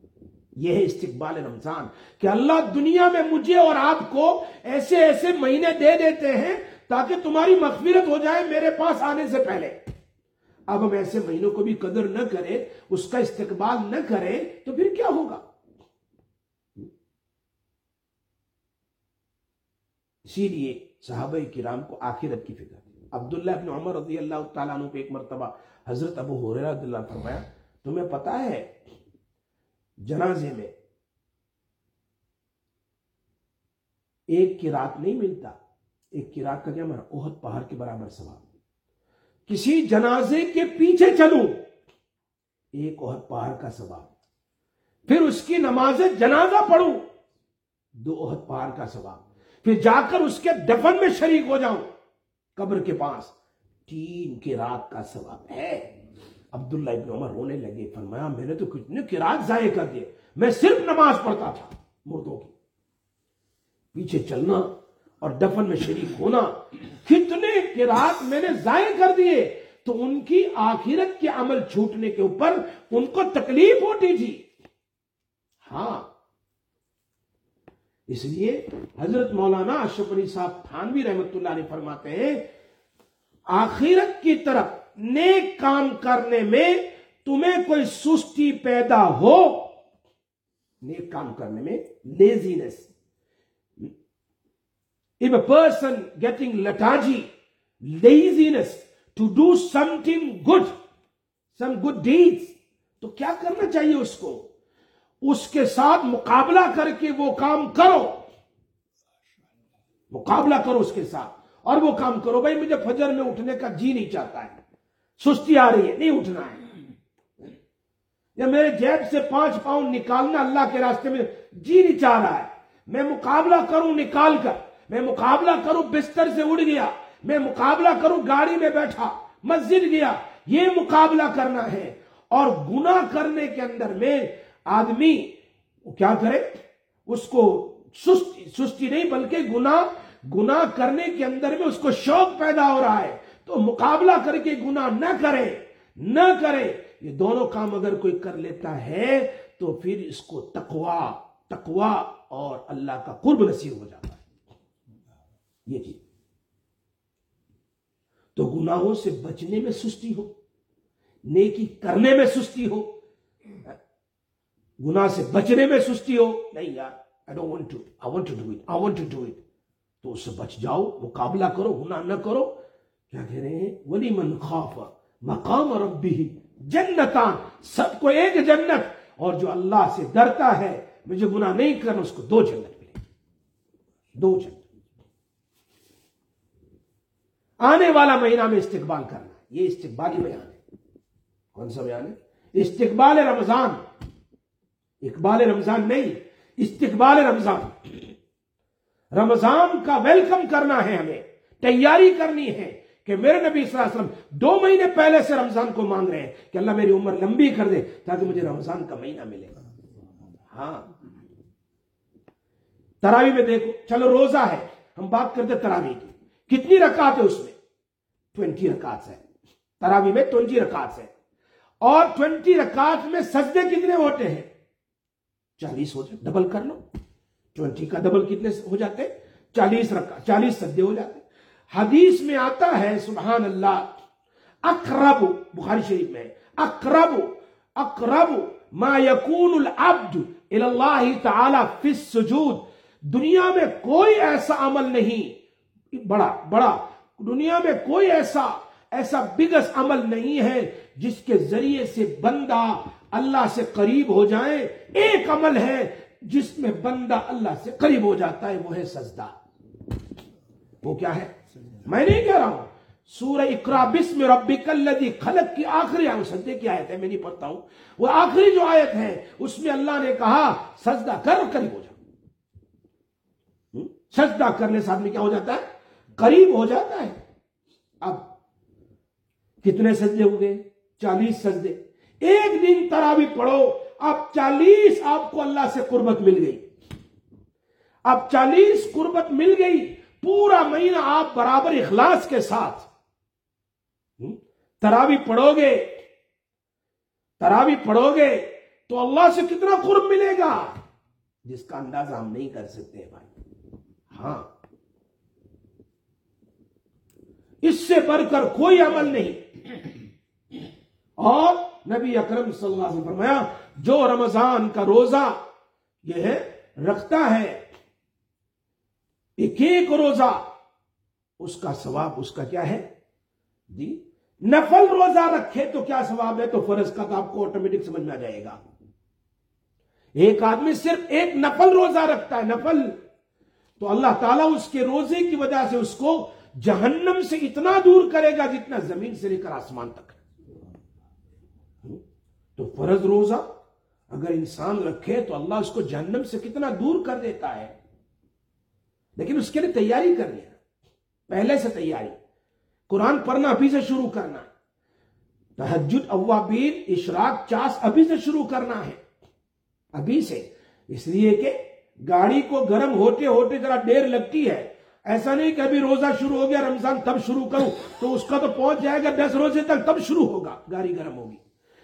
یہ ہے استقبال رمضان کہ اللہ دنیا میں مجھے اور آپ کو ایسے ایسے مہینے دے دیتے ہیں تاکہ تمہاری مغفرت ہو جائے میرے پاس آنے سے پہلے۔ اب ہم ایسے مہینوں کو بھی قدر نہ کریں، اس کا استقبال نہ کریں تو پھر کیا ہوگا؟ اسی لیے صحابہ کرام کو آخرت کی فکر عبداللہ ابن عمر رضی اللہ تعالیٰ عنہ پہ ایک مرتبہ حضرت ابو حریرہ رضی اللہ فرمایا، تمہیں پتا ہے جنازے میں ایک کی رات نہیں ملتا، ایک کی رات کا کیا مانا اوہد پہاڑ کے برابر سواب کسی جنازے کے پیچھے چلوں، ایک اوہد پہاڑ کا سواب پھر اس کی نماز جنازہ پڑھوں، دو اوہد پہاڑ کا سواب پھر جا کر اس کے دفن میں شریک ہو جاؤں، قبر کے پاس تین کی رات کا سواب ہے۔ عبداللہ ابن عمر رونے لگے، فرمایا، میں نے تو کتنے کی ضائع کر دیے میں صرف نماز پڑھتا تھا، مردوں کی۔ پیچھے چلنا اور دفن میں شریک ہونا، کتنے کی میں نے ضائع کر دیے۔ تو ان کی آخرت کے عمل چھوٹنے کے اوپر ان کو تکلیف ہوتی تھی۔ ہاں۔ اس لیے حضرت مولانا اشرف علی صاحب تھانوی رحمت اللہ علیہ فرماتے ہیں، آخرت کی طرف نیک کام کرنے میں تمہیں کوئی سستی پیدا ہو، نیک کام کرنے میں لیزینس if a person getting lethargy laziness to do something good some good deeds تو کیا کرنا چاہیے اس کو؟ اس کے ساتھ مقابلہ کر کے وہ کام کرو۔ مقابلہ کرو اس کے ساتھ اور وہ کام کرو۔ بھائی، مجھے فجر میں اٹھنے کا جی نہیں چاہتا ہے۔ سستی آ رہی ہے، نہیں اٹھنا ہے۔ یا میرے جیب سے پانچ پاؤنڈ نکالنا اللہ کے راستے میں جی نہیں چاہ رہا ہے۔ میں مقابلہ کروں نکال کر، میں مقابلہ کروں بستر سے اڑ گیا، میں مقابلہ کروں گاڑی میں بیٹھا، مسجد گیا، یہ مقابلہ کرنا ہے۔ اور گناہ کرنے کے اندر میں آدمی کیا کرے؟ اس کو سستی سستی نہیں، بلکہ گناہ گناہ کرنے کے اندر میں اس کو شوق پیدا ہو رہا ہے۔ تو مقابلہ کر کے گناہ نہ کرے نہ کرے یہ دونوں کام اگر کوئی کر لیتا ہے تو پھر اس کو تقوا تقوا اور اللہ کا قرب نصیب ہو جاتا ہے یہ چیز تو گناہوں سے بچنے میں سستی ہو، نیکی کرنے میں سستی ہو گناہ سے بچنے میں سستی ہو نہیں یار، I don't want to. I want to do it. I want to do it. تو اس سے بچ جاؤ، مقابلہ کرو، گناہ نہ کرو کیا کہہ رہے ہیں ولی من خوف مقام ربی جنتان، سب کو ایک جنت، اور جو اللہ سے ڈرتا ہے، مجھے گناہ نہیں کرنا، اس کو دو جنت ملے دو جنت آنے والا مہینہ میں استقبال کرنا، یہ استقبالی بیان ہے۔ کون سا بیان ہے؟ استقبال رمضان۔ اقبال رمضان نہیں، استقبال رمضان۔ رمضان کا ویلکم کرنا ہے ہمیں، تیاری کرنی ہے۔ کہ میرے نبی صلی اللہ علیہ وسلم دو مہینے پہلے سے رمضان کو مانگ رہے ہیں کہ اللہ میری عمر لمبی کر دے تاکہ مجھے رمضان کا مہینہ ملے۔ ہاں۔ تراوی میں دیکھو، چلو روزہ ہے، ہم بات کرتے تراوی کی۔ کتنی رکعت ہے اس میں؟ ٹوینٹی رکعت ہے۔ تراوی میں ٹوینٹی رکعت ہے۔ اور ٹوینٹی رکعت میں سجدے کتنے ہوتے ہیں؟ چالیس ہوتے ڈبل کر لو۔ ٹوینٹی کا ڈبل کتنے ہو جاتے چالیس رکھا چالیس سدے ہو جاتے حدیث میں آتا ہے، سبحان اللہ، اقرب، بخاری شریف میں، اقرب اقرب ما یکون العبد اللہ تعالی فی السجود۔ دنیا میں کوئی ایسا عمل نہیں، بڑا بڑا۔ دنیا میں کوئی ایسا ایسا بگس عمل نہیں ہے جس کے ذریعے سے بندہ اللہ سے قریب ہو جائے۔ ایک عمل ہے جس میں بندہ اللہ سے قریب ہو جاتا ہے، وہ ہے سجدہ۔ وہ کیا ہے؟ میں نہیں کہہ رہا ہوں۔ سورہ اقرا، بسم ربک الذی خلق کی آخری آیت، سجدے کی آیت ہے، میں نہیں پڑھتا ہوں۔ وہ آخری جو آیت ہے، اس میں اللہ نے کہا، سجدہ کر، قریب ہو جا۔ سجدہ کرنے سے آدمی کیا ہو جاتا ہے؟ قریب ہو جاتا ہے۔ اب کتنے سجدے ہو گئے؟ چالیس سجدے۔ ایک دن تراوی پڑھو، اب چالیس آپ کو اللہ سے قربت مل گئی۔ اب چالیس قربت مل گئی۔ پورا مہینہ آپ برابر اخلاص کے ساتھ۔ تراوی پڑھو گے۔ تراوی پڑھو گے تو اللہ سے کتنا قرب ملے گا؟ جس کا اندازہ ہم نہیں کر سکتے بھائی۔ ہاں۔ اس سے بڑھ کر کوئی عمل نہیں۔ اور نبی اکرم صلی اللہ علیہ وسلم فرمایا، جو رمضان کا روزہ یہ ہے، رکھتا ہے۔ ایک ایک روزہ، اس کا ثواب اس کا کیا ہے؟ جی نفل روزہ رکھے تو کیا ثواب ہے؟ تو فرض کا تو آپ کو آٹومیٹک سمجھ میں آ جائے گا۔ ایک آدمی صرف ایک نفل روزہ رکھتا ہے، نفل۔ تو اللہ تعالیٰ اس کے روزے کی وجہ سے اس کو جہنم سے اتنا دور کرے گا جتنا زمین سے لے کر آسمان تک تو فرض روزہ اگر انسان رکھے تو اللہ اس کو جہنم سے کتنا دور کر دیتا ہے؟ لیکن اس کے لیے تیاری کرنی ہے۔ پہلے سے تیاری۔ قرآن پڑھنا ابھی سے شروع کرنا تحجد اوابین، اشراق، چاس ابھی سے شروع کرنا ہے۔ ابھی سے۔ اس لیے کہ گاڑی کو گرم ہوتے ہوتے ذرا دیر لگتی ہے۔ ایسا نہیں کہ ابھی روزہ شروع ہو گیا، رمضان تب شروع کروں تو اس کا تو پہنچ جائے گا دس روزے تک، تب شروع ہوگا گاڑی گرم ہوگی۔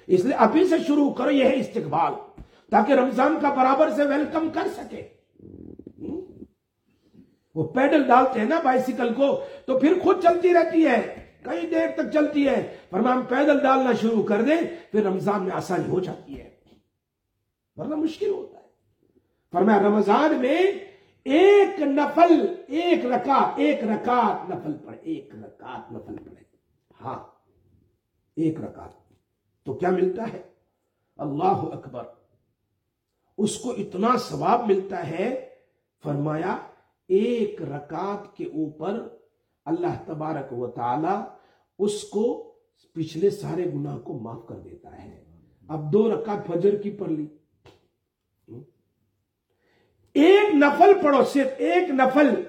اس لیے ابھی سے شروع کرو یہ ہے استقبال۔ تاکہ رمضان کا برابر سے ویلکم کر سکے۔ وہ پیڈل ڈالتے ہیں نا بائسیکل کو، تو پھر خود چلتی رہتی ہے، کئی دیر تک چلتی ہے۔ فرما ہم پیدل ڈالنا شروع کر دیں، پھر رمضان میں آسانی ہو جاتی ہے۔ ورنہ مشکل ہوتا ہے۔ فرمایا رمضان میں ایک نفل، ایک رکعت ایک رکعت نفل پڑے ایک رکعت نفل پڑے ہاں ایک رکعت۔ تو کیا ملتا ہے؟ اللہ اکبر۔ اس کو اتنا ثواب ملتا ہے، فرمایا ایک رکعت کے اوپر اللہ تبارک و تعالی اس کو پچھلے سارے گناہ کو معاف کر دیتا ہے۔ اب دو رکعت فجر کی پڑھ لی۔ ایک نفل پڑھو، صرف ایک نفل۔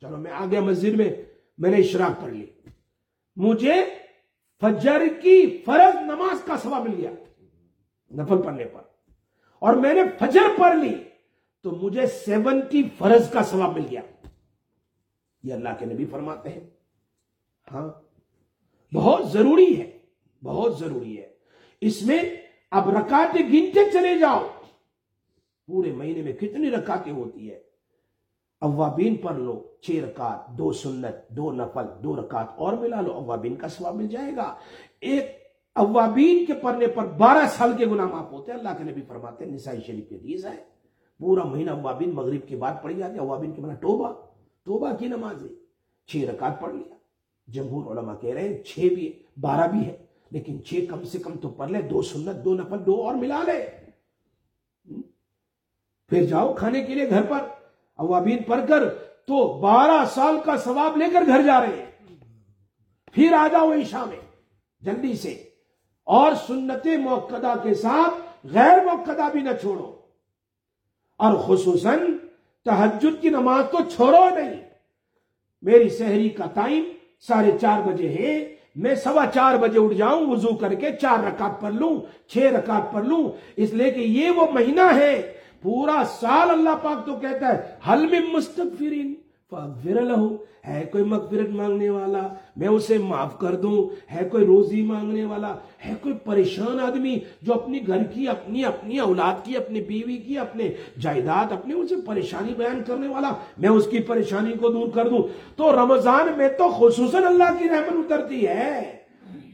چلو، میں آگے مسجد میں میں نے اشراق پڑھ لی۔ مجھے فجر کی فرض نماز کا سوا مل گیا نفل پڑھنے پر۔ اور میں نے فجر پڑھ لی۔ تو مجھے سیونٹی فرض کا ثواب مل گیا۔ یہ اللہ کے نبی فرماتے ہیں۔ ہاں بہت ضروری ہے، بہت ضروری ہے۔ اس میں اب رکاتے گنتے چلے جاؤ۔ پورے مہینے میں کتنی رکاتیں ہوتی ہے اوابین پڑھ لو، چھ رکعت، دو سنت، دو نفل، دو رکعت اور ملا لو۔ اوابین کا سواب مل جائے گا۔ ایک، اوابین کے پڑھنے پر بارہ سال کے گناہ معاف ہوتے ہیں۔ اللہ کے نبی فرماتے ہیں، نسائی شریف کے دیز ہے۔ پورا مہینہ اوابین مغرب کے بعد پڑھی جاتی ہے اوابین کے معنی توبہ توبہ کی نماز ہے چھ رکعت پڑھ لیا۔ جمہور علماء کہہ رہے ہیں چھ بھی بارہ بھی ہے، لیکن چھ کم سے کم تو پڑھ لے، دو سنت، دو نفل، دو اور ملا لے۔ پھر جاؤ کھانے کے لیے گھر پر۔ اوابین پڑھ کر تو بارہ سال کا ثواب لے کر گھر جا رہے۔ ہیں پھر آ جاؤ عشاء میں، جلدی سے۔ اور سنت موقع کے ساتھ غیر موقع بھی نہ چھوڑو۔ اور خصوصاً تحجد کی نماز تو چھوڑو نہیں۔ میری سحری کا ٹائم ساڑھے چار بجے ہے۔ میں سوا چار بجے اٹھ جاؤں، وضو کر کے چار رکعت پڑھ لوں، چھ رکعت پڑھ لوں۔ اس لیے کہ یہ وہ مہینہ ہے۔ پورا سال اللہ پاک تو کہتا ہے، حل میں مستقفرین فاغفر لہو ہے کوئی مغفرت مانگنے والا، میں اسے معاف کر دوں. ہے کوئی روزی مانگنے والا، ہے کوئی پریشان آدمی جو اپنی گھر کی، اپنی اپنی اولاد کی، اپنی بیوی کی، اپنے جائیداد اپنے اسے پریشانی بیان کرنے والا، میں اس کی پریشانی کو دور کر دوں. تو رمضان میں تو خصوصاً اللہ کی رحمت اترتی ہے.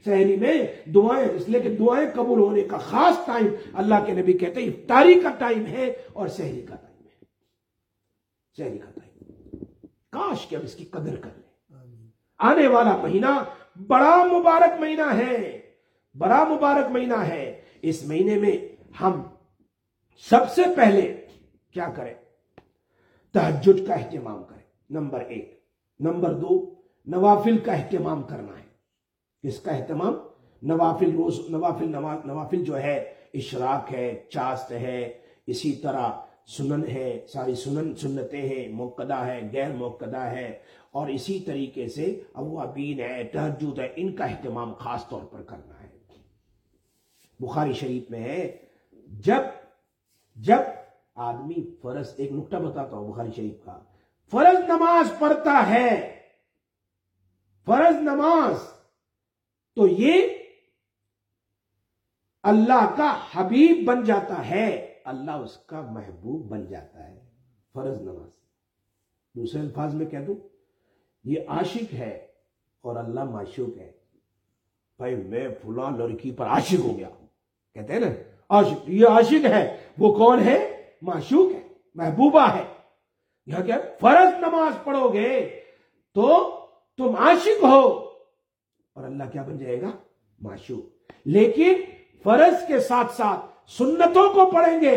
سہری میں دعائیں، اس لیے کہ دعائیں قبول ہونے کا خاص ٹائم اللہ کے نبی کہتے ہیں، افطاری کا ٹائم ہے اور سہری کا ٹائم ہے. سہری کا ٹائم کاش کہ ہم اس کی قدر کر لیں۔ آنے والا مہینہ بڑا مبارک مہینہ ہے۔ بڑا مبارک مہینہ ہے۔ اس مہینے میں ہم سب سے پہلے کیا کریں؟ تحجد کا اہتمام کریں۔ نمبر ایک۔ نمبر دو، نوافل کا اہتمام کرنا ہے۔ کس کا اہتمام نوافل روز، نوافل نوافل جو ہے، اشراق ہے، چاست ہے، اسی طرح سنن ہے ساری سنن سنتیں ہیں، موقدہ ہے، غیر موقدہ ہے۔ اور اسی طریقے سے اوابین ہے تحجد ہے، ان کا اہتمام خاص طور پر کرنا ہے۔ بخاری شریف میں ہے، جب جب آدمی فرض، ایک نقطہ بتاتا ہوں بخاری شریف کا۔ فرض نماز پڑھتا ہے، فرض نماز، تو یہ اللہ کا حبیب بن جاتا ہے۔ اللہ اس کا محبوب بن جاتا ہے فرض نماز دوسرے الفاظ میں کہہ دوں، یہ عاشق ہے اور اللہ معشوق ہے۔ بھائی، میں فلاں لڑکی پر عاشق ہو گیا کہتے ہیں نا، عاشق، یہ عاشق ہے، وہ کون ہے؟ معشوق ہے، محبوبہ ہے۔ یہاں کیا؟ فرض نماز پڑھو گے تو تم عاشق ہو۔ اور اللہ کیا بن جائے گا؟ معشوق۔ لیکن فرض کے ساتھ ساتھ سنتوں کو پڑھیں گے،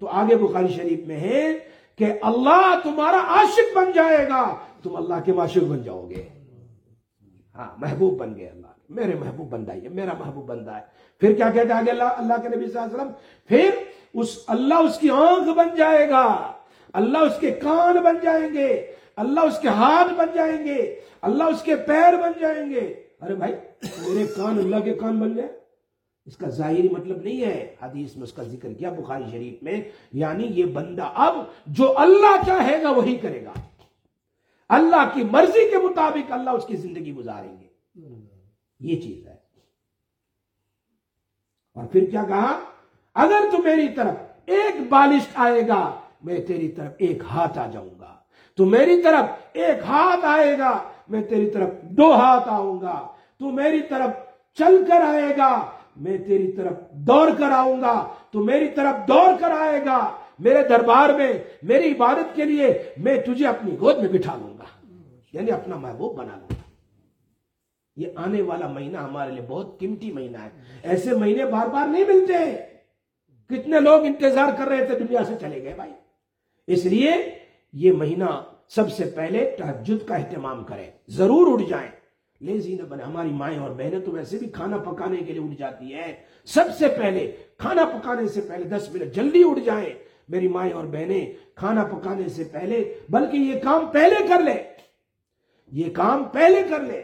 تو آگے بخاری شریف میں ہے کہ اللہ تمہارا عاشق بن جائے گا، تم اللہ کے معشوق بن جاؤ گے۔ ہاں محبوب بن گئے اللہ میرے محبوب بندہ ہے، میرا محبوب بندہ ہے۔ پھر کیا کہتے آگے اللہ اللہ کے نبی صلی اللہ علیہ وسلم؟ پھر اس، اللہ اس کی آنکھ بن جائے گا، اللہ اس کے کان بن جائیں گے، اللہ اس کے ہاتھ بن جائیں گے، اللہ اس کے پیر بن جائیں گے۔ ارے بھائی، میرے کان اللہ کے کان بن جائے۔ اس کا ظاہری مطلب نہیں ہے حدیث میں اس کا ذکر کیا بخاری شریف میں یعنی یہ بندہ اب جو اللہ چاہے گا وہی کرے گا۔ اللہ کی مرضی کے مطابق اللہ اس کی زندگی گزاریں گے۔ یہ چیز ہے۔ اور پھر کیا کہا؟ اگر تو میری طرف ایک بالش آئے گا، میں تیری طرف ایک ہاتھ آ جاؤں گا۔ تو میری طرف ایک ہاتھ آئے گا، میں تیری طرف دو ہاتھ آؤں گا۔ تو میری طرف چل کر آئے گا میں تیری طرف دوڑ کر آؤں گا، تو میری طرف دوڑ کر آئے گا۔ میرے دربار میں، میری عبادت کے لیے میں تجھے اپنی گود میں بٹھا لوں گا۔ یعنی اپنا محبوب بنا لوں گا۔ یہ آنے والا مہینہ ہمارے لیے بہت قیمتی مہینہ ہے۔ ایسے مہینے بار بار نہیں ملتے۔ کتنے لوگ انتظار کر رہے تھے دنیا سے چلے گئے بھائی۔ اس لیے یہ مہینہ سب سے پہلے تحجد کا اہتمام کریں۔ ضرور اٹھ جائیں۔ لیزی نہ بنے ہماری مائیں اور بہنیں تو ویسے بھی کھانا پکانے کے لیے اٹھ جاتی ہے سب سے پہلے کھانا پکانے سے پہلے دس منٹ جلدی اٹھ جائیں۔ میری مائیں اور بہنیں کھانا پکانے سے پہلے، بلکہ یہ کام پہلے کر لے یہ کام پہلے کر لے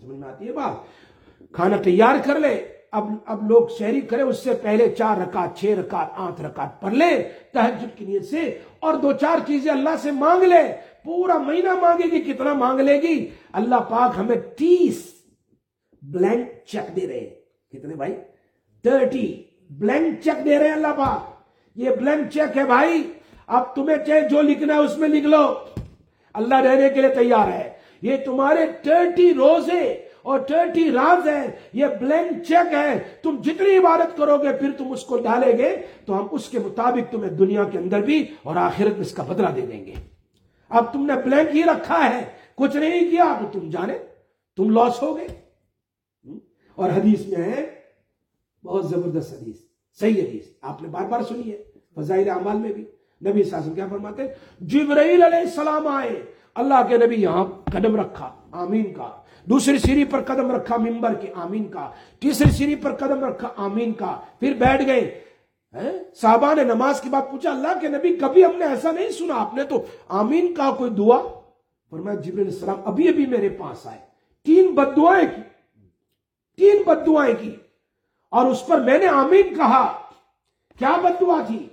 سمجھ میں آتی ہے بات؟ کھانا تیار کر لے اب اب لوگ شہری کرے اس سے پہلے چار رکعت، چھ رکعت، آٹھ رکعت پڑھ لے تحجد کی نیت سے، اور دو چار چیزیں اللہ سے مانگ لے پورا مہینہ مانگے گی، کتنا مانگ لے گی؟ اللہ پاک ہمیں تیس بلینک چیک دے رہے کتنے بھائی؟ تھرٹی بلینک چیک دے رہے ہیں اللہ پاک۔ یہ بلینک چیک ہے بھائی۔ اب تمہیں چاہے جو لکھنا ہے اس میں لکھ لو۔ اللہ رہنے کے لیے تیار ہے۔ یہ تمہارے تھرٹی روزے اور ٹرٹی راز ہے یہ بلینک چیک ہے۔ تم جتنی عبادت کرو گے، پھر تم اس کو ڈالے گے۔ تو ہم اس کے مطابق تمہیں دنیا کے اندر بھی اور آخرت میں اس کا بدلہ دے دیں گے۔ اب تم نے بلینک ہی رکھا ہے۔ کچھ نہیں کیا تو تم جانے۔ تم لاس ہو گئے۔ اور حدیث میں ہے، بہت زبردست حدیث، صحیح حدیث۔ آپ نے بار بار سنی ہے، فضائل اعمال میں بھی۔ نبی صلی اللہ علیہ وسلم کیا فرماتے ہیں؟ جبرائیل علیہ السلام آئے۔ اللہ کے نبی یہاں قدم رکھا، آمین کا دوسری سیری پر قدم رکھا ممبر کے، آمین کا تیسری سیری پر قدم رکھا، آمین کا پھر بیٹھ گئے۔ صحابہ نے نماز کی بات پوچھا، اللہ کے نبی کبھی ہم نے ایسا نہیں سنا، آپ نے تو آمین کا کوئی دعا؟ فرمایا جبریل السلام ابھی ابھی میرے پاس آئے۔ تین بد دعائیں کی۔ تین بد دعائیں کی۔ اور اس پر میں نے آمین کہا۔ کیا بد دعا تھی؟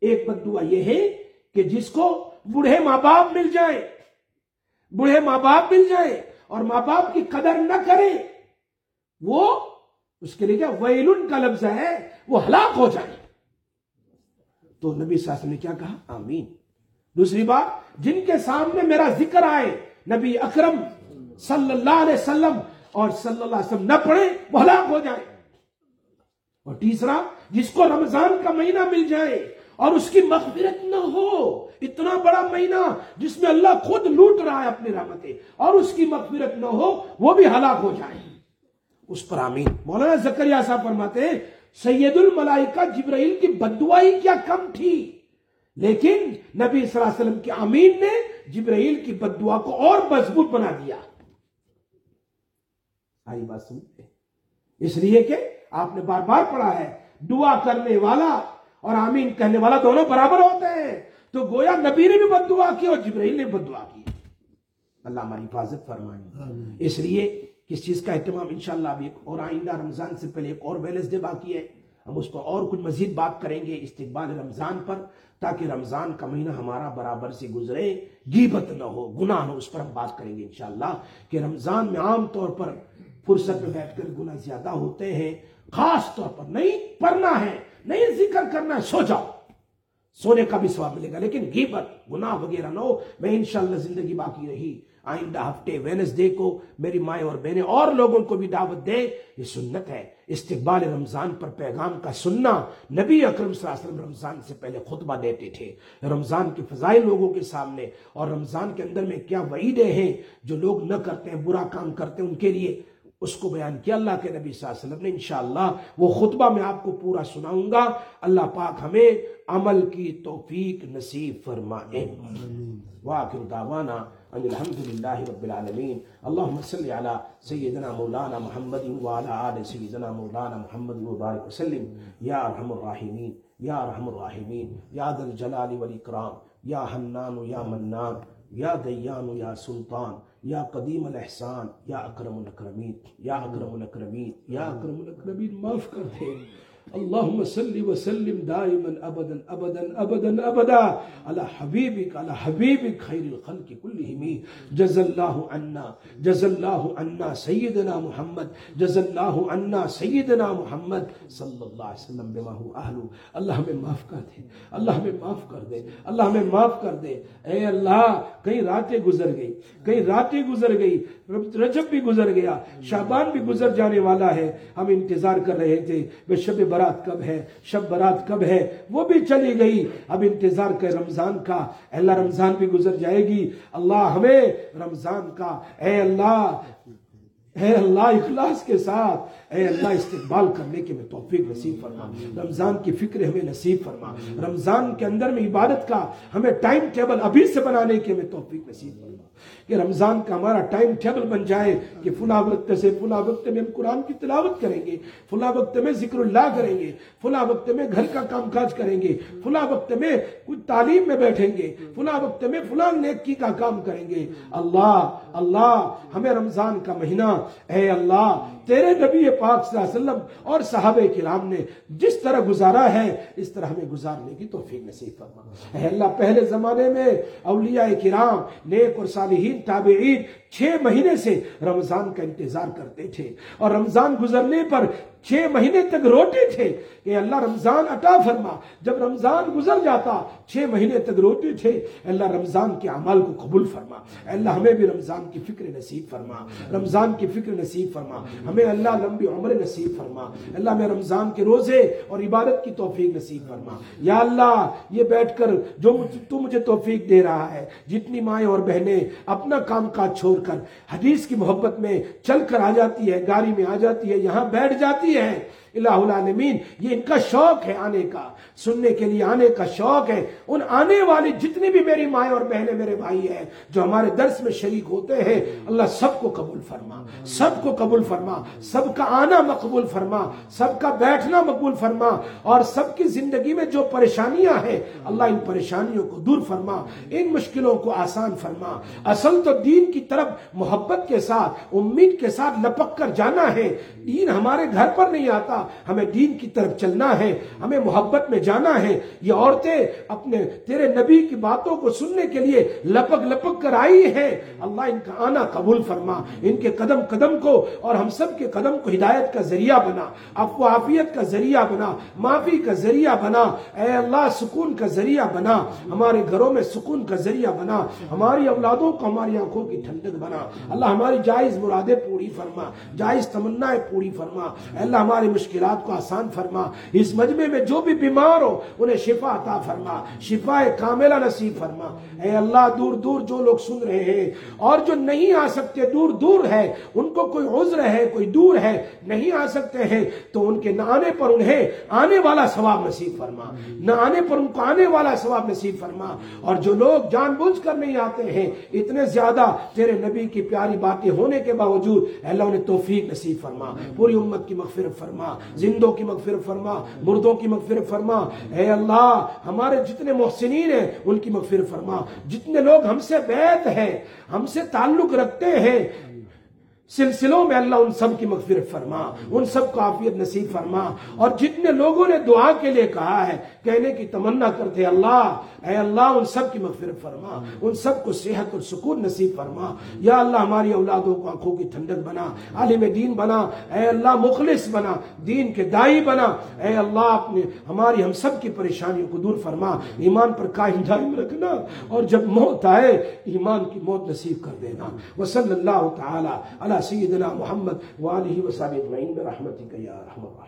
ایک بد دعا یہ ہے کہ جس کو بوڑھے ماں باپ مل جائے بوڑھے ماں باپ مل جائے اور ماں باپ کی قدر نہ کرے وہ اس کے لیے کیا ویلن کا لفظ ہے، وہ ہلاک ہو جائے تو نبی صلی نے کیا کہا؟ آمین۔ دوسری بات، جن کے سامنے میرا ذکر آئے، نبی اکرم صلی اللہ علیہ وسلم، اور صلی اللہ علیہ وسلم نہ پڑھے وہ ہلاک ہو جائے اور تیسرا، جس کو رمضان کا مہینہ مل جائے اور اس کی مغفرت نہ ہو، اتنا بڑا مہینہ جس میں اللہ خود لوٹ رہا ہے اپنی رحمتیں، اور اس کی مغفرت نہ ہو، وہ بھی ہلاک ہو جائے اس پر آمین۔ مولانا زکریہ صاحب فرماتے ہیں سید الملائکہ جبرائیل کی بدوائی کیا کم تھی۔ لیکن نبی صلی اللہ علیہ وسلم کی امین نے جبرائیل کی بدعا کو اور مضبوط بنا دیا۔ آئی بات سنتے اس لیے کہ آپ نے بار بار پڑھا ہے دعا کرنے والا اور آمین کہنے والا دونوں برابر ہوتے ہیں۔ تو گویا نبی نے بھی بد دعا کی اور جبرائیل نے بد دعا کی۔ اللہ ہماری حفاظت فرمائے۔ اس لیے کس چیز کا اہتمام انشاءاللہ اب ایک اور آئندہ رمضان سے پہلے ایک اور ویلس ڈے باقی ہے۔ ہم اس پر اور کچھ مزید بات کریں گے استقبال رمضان پر، تاکہ رمضان کا مہینہ ہمارا برابر سے گزرے۔ گیبت نہ ہو، گناہ ہو، اس پر ہم بات کریں گے انشاءاللہ کہ رمضان میں عام طور پر فرصت میں بیٹھ کر گناہ زیادہ ہوتے ہیں۔ خاص طور پر نہیں، پڑھنا ہے، نہیں ذکر کرنا ہے سو جاؤ۔ سونے کا بھی سواب ملے گا۔ لیکن گیبت گناہ وغیرہ نہ ہو۔ میں انشاءاللہ زندگی باقی رہی۔ آئندہ ہفتے وینس کو میری مائیں اور بہنیں اور لوگوں کو بھی دعوت دے یہ سنت ہے۔ استقبال رمضان پر پیغام کا سننا۔ نبی اکرم صلی اللہ علیہ وسلم رمضان سے پہلے خطبہ دیتے تھے۔ رمضان کی فضائل لوگوں کے سامنے۔ اور رمضان کے اندر میں کیا وعیدیں ہیں جو لوگ نہ کرتے ہیں، برا کام کرتے ہیں ان کے لیے، اس کو بیان کیا اللہ کے نبی صلی اللہ علیہ وسلم نے۔ انشاءاللہ وہ خطبہ میں آپ کو پورا سناؤں گا۔ اللہ پاک ہمیں عمل کی توفیق نصیب فرمائے۔ واخر دعوانا ان الحمد للہ رب العالمین۔ اللہم صلی علی سیدنا مولانا محمد وعلى آل سیدنا مولانا محمد مبارک وسلم۔ یا ارحم الراحمین یا ارحم الراحمین۔ یا ذل جلال والاکرام یا حنان یا منان۔ یا دیان یا سلطان۔ یا قدیم الاحسان۔ یا اکرم الاکرمین۔ یا اکرم الاکرمین۔ یا اکرم الاکرمین معاف کر دے اللهم صل وسلم دائما ابدا ابدا ابدا ابدا على حبيبك على حبيبك خير الخلق كلهم. جزا الله عنا، جزا الله عنا سيدنا محمد، جزا الله عنا سيدنا محمد. صلی اللہ علیہ وسلم بما هو اهل اللہ ہمیں معاف کر دے، اللہ ہمیں معاف کر دے، اللہ ہمیں معاف کر دے۔ اے اللہ، کئی راتیں گزر گئی، کئی راتیں گزر گئی رجب بھی گزر گیا، شعبان بھی گزر جانے والا ہے۔ ہم انتظار کر رہے تھے بے شب برات کب ہے، شب برات کب ہے، وہ بھی چلی گئی۔ اب انتظار کر رمضان کا، اللہ رمضان بھی گزر جائے گی۔ اللہ ہمیں رمضان کا، اے اللہ اے اللہ اخلاص کے ساتھ، اے اللہ استقبال کرنے کے میں توفیق نصیب فرما۔ رمضان کی فکر ہمیں نصیب فرما۔ رمضان کے اندر میں عبادت کا، ہمیں ٹائم ٹیبل ابھی سے بنانے کے میں توفیق نصیب فرما۔ کہ رمضان کا ہمارا ٹائم ٹیبل بن جائے کہ فلاں وقت سے فلاں وقت میں ہم قرآن کی تلاوت کریں گے، فلاں وقت میں ذکر اللہ کریں گے، فلاں وقت میں گھر کا کام کاج کریں گے، فلاں وقت میں کچھ تعلیم میں بیٹھیں گے، فلاں وقت میں فلاں نیکی کا کام کریں گے۔ اللہ اللہ، ہمیں رمضان کا مہینہ، اے اللہ، تیرے نبی پاک صلی اللہ علیہ وسلم اور صحابہ کرام نے جس طرح گزارا ہے، اس طرح ہمیں گزارنے کی توفیق نصیب فرما۔ اے اللہ، پہلے زمانے میں اولیاء کرام نیک اور صالحین تابعين. چھ مہینے سے رمضان کا انتظار کرتے تھے اور رمضان گزرنے پر چھ مہینے تک روتے تھے کہ اللہ رمضان عطا فرما۔ جب رمضان گزر جاتا، چھ مہینے تک روتے تھے، اللہ رمضان کے عمال کو قبول فرما۔ اللہ ہمیں بھی رمضان کی فکر نصیب فرما۔ رمضان کی فکر نصیب فرما۔ ہمیں اللہ لمبی عمر نصیب فرما۔ اللہ میں رمضان کے روزے اور عبادت کی توفیق نصیب فرما۔ یا اللہ، یہ بیٹھ کر جو تو مجھے توفیق دے رہا ہے۔ جتنی مائیں اور بہنیں اپنا کام کاج چھوڑ کر حدیث کی محبت میں چل کر آ جاتی ہے، گاڑی میں آ جاتی ہے، یہاں بیٹھ جاتی ہے۔ الہ العالمین، یہ ان کا شوق ہے آنے کا۔ سننے کے لیے آنے کا شوق ہے۔ ان آنے والی جتنی بھی میری مائیں اور بہنیں میرے بھائی ہیں، جو ہمارے درس میں شریک ہوتے ہیں، اللہ سب کو قبول فرما۔ سب کو قبول فرما۔ سب کا آنا مقبول فرما۔ سب کا بیٹھنا مقبول فرما۔ اور سب کی زندگی میں جو پریشانیاں ہیں، اللہ ان پریشانیوں کو دور فرما۔ ان مشکلوں کو آسان فرما۔ اصل تو دین کی طرف محبت کے ساتھ، امید کے ساتھ لپک کر جانا ہے۔ دین ہمارے گھر پر نہیں آتا۔ ہمیں دین کی طرف چلنا ہے، ہمیں محبت میں جانا ہے۔ یہ عورتیں اپنے تیرے نبی کی باتوں کو سننے کے لیے لپک لپک کر آئی ہیں۔ اللہ ان کا آنا قبول فرما۔ ان کے قدم قدم کو اور ہم سب کے قدم کو ہدایت کا ذریعہ بنا۔ افو عافیت کا ذریعہ بنا۔ معافی کا ذریعہ بنا۔ اے اللہ، سکون کا ذریعہ بنا۔ ہمارے گھروں میں سکون کا ذریعہ بنا۔ ہماری اولادوں کو ہماری آنکھوں کی ٹھنڈک بنا۔ اللہ ہماری جائز مرادیں پوری فرما۔ جائز تمنا پوری فرما۔ اے اللہ ہماری مشکلات کو آسان فرما۔ اس مجمع میں جو بھی بیمار ہو، انہیں شفا عطا فرما شفا کاملہ نصیب فرما۔ اے اللہ، دور دور جو لوگ سن رہے ہیں، اور جو نہیں آ سکتے، دور دور ہے، ان کو کوئی عذر ہے، کوئی دور ہے، نہیں آ سکتے ہیں، تو ان کے نہ آنے پر انہیں آنے والا ثواب نصیب فرما۔ نہ آنے پر ان کو آنے والا ثواب نصیب فرما۔ اور جو لوگ جان بوجھ کر نہیں آتے ہیں، اتنے زیادہ تیرے نبی کی پیاری باتیں ہونے کے باوجود اللہ، انہیں توفیق نصیب فرما۔ پوری امت کی مغفرت فرما۔ زندوں کی مغفرت فرما، مردوں کی مغفرت فرما۔ اے اللہ، ہمارے جتنے محسنین ہیں، ان کی مغفرت فرما۔ جتنے لوگ ہم سے بیت ہیں، ہم سے تعلق رکھتے ہیں سلسلوں میں اللہ ان سب کی مغفرت فرما، ان سب کو عافیت نصیب فرما۔ اور جتنے لوگوں نے دعا کے لیے کہا ہے، کہنے کی تمنا کرتے اللہ، اے اللہ، ان سب کی مغفرت فرما۔ ان سب کو صحت اور سکون نصیب فرما۔ یا اللہ، ہماری اولادوں کو آنکھوں کی ٹھنڈک بنا، عالم دین بنا، اے اللہ، مخلص بنا، دین کے دائی بنا۔ اے اللہ، اپنے، ہماری، ہم سب کی پریشانیوں کو دور فرما۔ ایمان پر قائم دائم رکھنا۔ اور جب موت آئے، ایمان کی موت نصیب کر دینا۔ وصلی اللہ تعالی سيدنا محمد وآله وصحبه أجمعين برحمتك يا أرحم الراحمين.